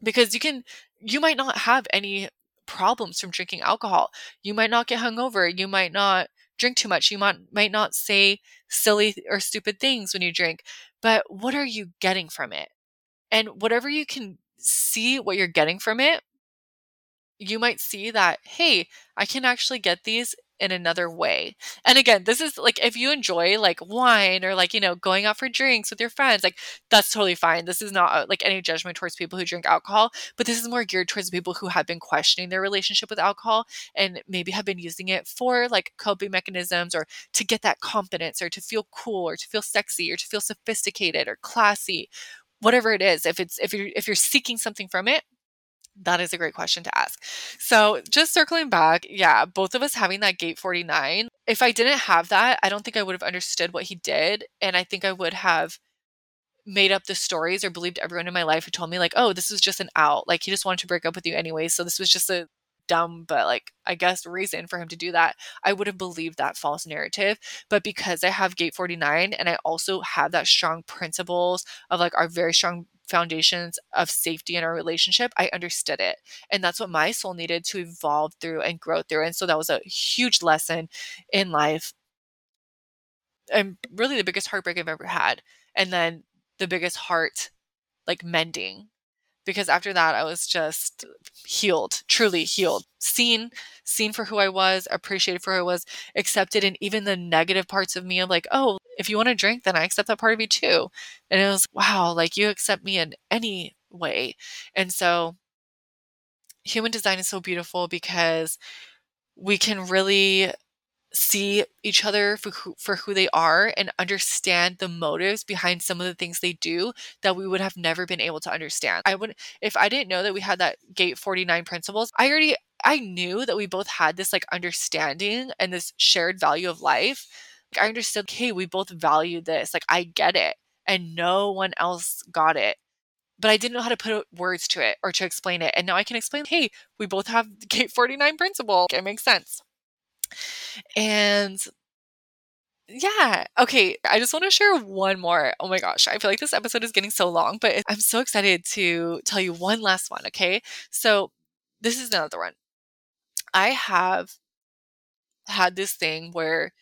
Because you can, you might not have any problems from drinking alcohol. You might not get hungover. You might not drink too much. You might, might not say silly or stupid things when you drink. But what are you getting from it? And whatever you can see what you're getting from it, you might see that, hey, I can actually get these in another way. And again, this is like if you enjoy like wine or like, you know, going out for drinks with your friends, like that's totally fine. This is not uh, like any judgment towards people who drink alcohol, but this is more geared towards people who have been questioning their relationship with alcohol and maybe have been using it for like coping mechanisms or to get that confidence or to feel cool or to feel sexy or to feel sophisticated or classy. Whatever it is, if it's if you're if you're seeking something from it, that is a great question to ask. So, just circling back, yeah, both of us having that gate 49. If I didn't have that, I don't think I would have understood what he did. And I think I would have made up the stories or believed everyone in my life who told me, like, oh, this was just an out. Like, he just wanted to break up with you anyway. So, this was just a dumb, but like, I guess, reason for him to do that. I would have believed that false narrative. But because I have gate 49 and I also have that strong principles of like our very strong foundations of safety in our relationship, I understood it. And that's what my soul needed to evolve through and grow through. And so that was a huge lesson in life. And really the biggest heartbreak I've ever had. And then the biggest heart like mending because after that I was just healed, truly healed, seen, seen for who I was, appreciated for who I was, accepted, and even the negative parts of me of like, oh, if you want to drink, then I accept that part of you too. And it was wow, like you accept me in any way. And so human design is so beautiful because we can really see each other for who, for who they are and understand the motives behind some of the things they do that we would have never been able to understand. I would if I didn't know that we had that gate 49 principles, I already I knew that we both had this like understanding and this shared value of life. Like I understood, okay, we both value this. Like I get it. And no one else got it but I didn't know how to put words to it or to explain it. And now I can explain, hey, we both have gate 49 principle. It makes sense. And yeah. Okay. I just want to share one more. Oh my gosh. I feel like this episode is getting so long, but I'm so excited to tell you one last one. Okay. So this is another one. I have had this thing where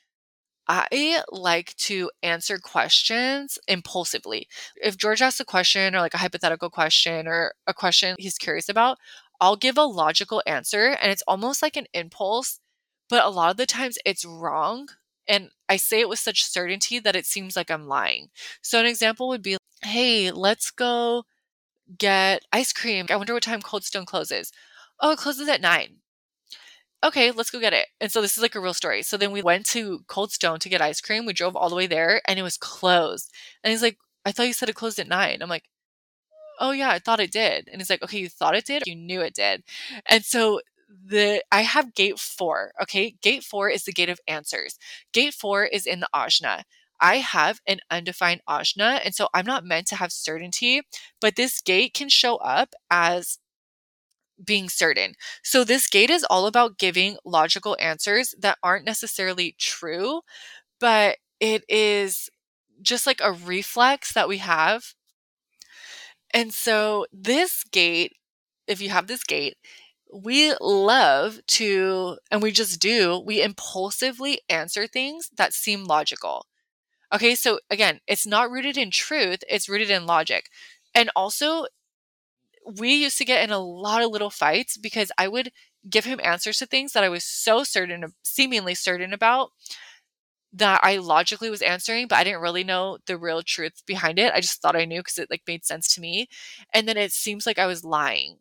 I like to answer questions impulsively. If Jorge asks a question or like a hypothetical question or a question he's curious about, I'll give a logical answer and it's almost like an impulse, but a lot of the times it's wrong. And I say it with such certainty that it seems like I'm lying. So, an example would be hey, let's go get ice cream. I wonder what time Cold Stone closes. Oh, it closes at nine okay, let's go get it. And so this is like a real story. So then we went to Cold Stone to get ice cream. We drove all the way there and it was closed. And he's like, I thought you said it closed at nine. I'm like, oh yeah, I thought it did. And he's like, okay, you thought it did? You knew it did. And so the I have gate four. Okay. Gate four is the gate of answers. Gate four is in the ajna. I have an undefined ajna, and so I'm not meant to have certainty, but this gate can show up as being certain. So this gate is all about giving logical answers that aren't necessarily true, but it is just like a reflex that we have. And so this gate, if you have this gate, we love to, and we just do, we impulsively answer things that seem logical. Okay, so again, it's not rooted in truth, it's rooted in logic. And also, we used to get in a lot of little fights because I would give him answers to things that I was so certain seemingly certain about that I logically was answering, but I didn't really know the real truth behind it. I just thought I knew because it like made sense to me. And then it seems like I was lying,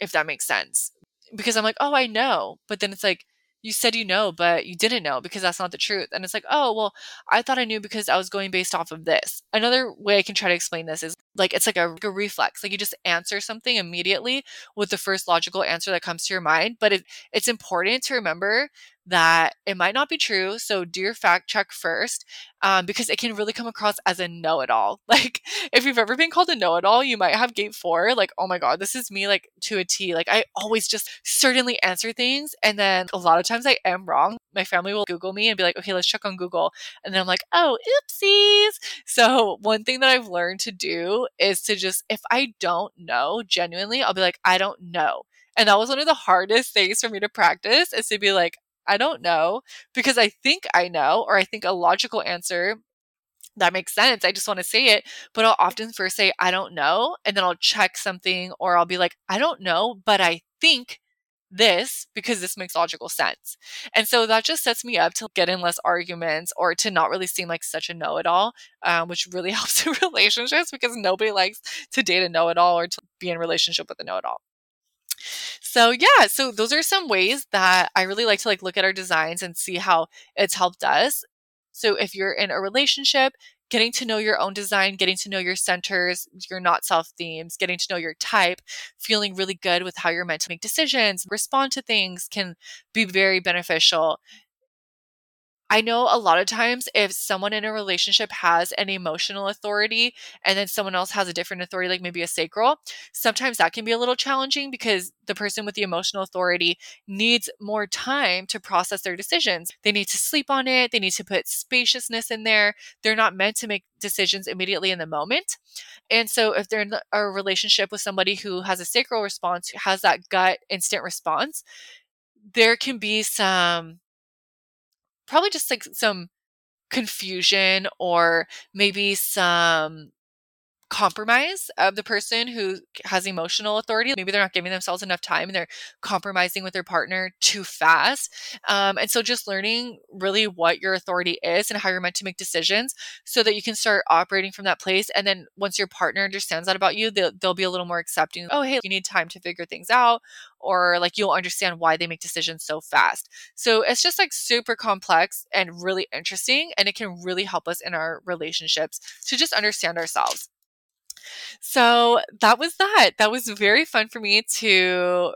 if that makes sense. Because I'm like, oh, I know. But then it's like, you said you know, but you didn't know because that's not the truth. And it's like, oh, well, I thought I knew because I was going based off of this. Another way I can try to explain this is like it's like a, like a reflex. Like you just answer something immediately with the first logical answer that comes to your mind. But it, it's important to remember that it might not be true. So do your fact check first um, because it can really come across as a know it all. Like, if you've ever been called a know it all, you might have gate four. Like, oh my God, this is me, like, to a T. Like, I always just certainly answer things. And then a lot of times I am wrong. My family will Google me and be like, okay, let's check on Google. And then I'm like, oh, oopsies. So, one thing that I've learned to do is to just, if I don't know genuinely, I'll be like, I don't know. And that was one of the hardest things for me to practice is to be like, I don't know because I think I know, or I think a logical answer that makes sense. I just want to say it. But I'll often first say, I don't know. And then I'll check something, or I'll be like, I don't know, but I think this because this makes logical sense. And so that just sets me up to get in less arguments or to not really seem like such a know it all, um, which really helps in relationships because nobody likes to date a know it all or to be in relationship with a know it all. So yeah, so those are some ways that I really like to like look at our designs and see how it's helped us. So if you're in a relationship, getting to know your own design, getting to know your centers, your not self themes, getting to know your type, feeling really good with how you're meant to make decisions, respond to things can be very beneficial. I know a lot of times if someone in a relationship has an emotional authority and then someone else has a different authority, like maybe a sacral, sometimes that can be a little challenging because the person with the emotional authority needs more time to process their decisions. They need to sleep on it, they need to put spaciousness in there. They're not meant to make decisions immediately in the moment. And so if they're in a relationship with somebody who has a sacral response, who has that gut instant response, there can be some probably just like some confusion or maybe some compromise of the person who has emotional authority. Maybe they're not giving themselves enough time and they're compromising with their partner too fast. Um, and so just learning really what your authority is and how you're meant to make decisions so that you can start operating from that place. And then once your partner understands that about you, they'll, they'll be a little more accepting. Oh, hey, you need time to figure things out. Or like you'll understand why they make decisions so fast. So it's just like super complex and really interesting. And it can really help us in our relationships to just understand ourselves. So that was that. That was very fun for me to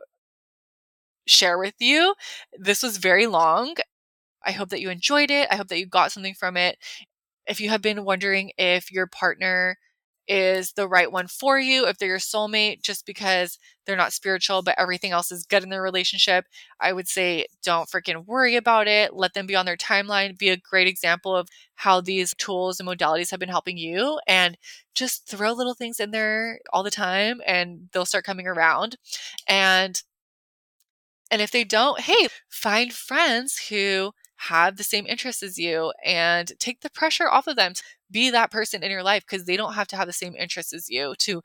share with you. This was very long. I hope that you enjoyed it. I hope that you got something from it. If you have been wondering if your partner is the right one for you, if they're your soulmate, just because they're not spiritual, but everything else is good in their relationship, I would say don't freaking worry about it. Let them be on their timeline. Be a great example of how these tools and modalities have been helping you. And just throw little things in there all the time and they'll start coming around. And And if they don't, hey, find friends who have the same interests as you and take the pressure off of them. Be that person in your life because they don't have to have the same interests as you to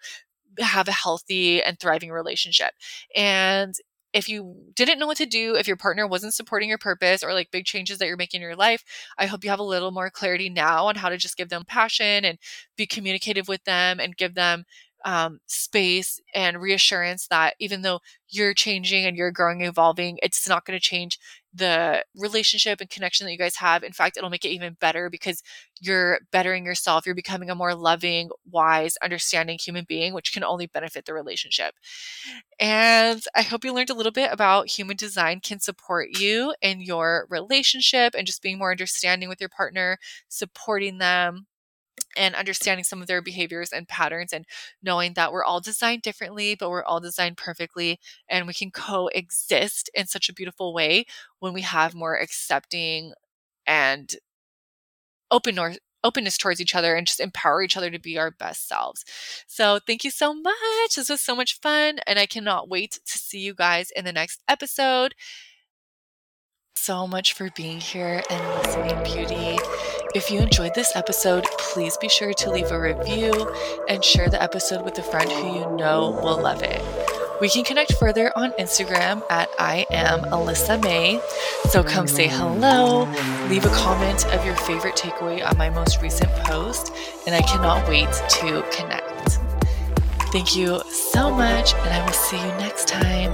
have a healthy and thriving relationship. And if you didn't know what to do, if your partner wasn't supporting your purpose or like big changes that you're making in your life, I hope you have a little more clarity now on how to just give them passion and be communicative with them and give them um, space and reassurance that even though you're changing and you're growing and evolving, it's not going to change the relationship and connection that you guys have. In fact, it'll make it even better because you're bettering yourself. You're becoming a more loving, wise, understanding human being, which can only benefit the relationship. And I hope you learned a little bit about human design can support you in your relationship and just being more understanding with your partner, supporting them and understanding some of their behaviors and patterns and knowing that we're all designed differently but we're all designed perfectly and we can coexist in such a beautiful way when we have more accepting and open or openness towards each other and just empower each other to be our best selves. So, thank you so much. This was so much fun, and I cannot wait to see you guys in the next episode. So much for being here and listening, beauty. If you enjoyed this episode, please be sure to leave a review and share the episode with a friend who you know will love it. We can connect further on Instagram at I am Ellisa Mae. So come say hello, leave a comment of your favorite takeaway on my most recent post, and I cannot wait to connect. Thank you so much, and I will see you next time.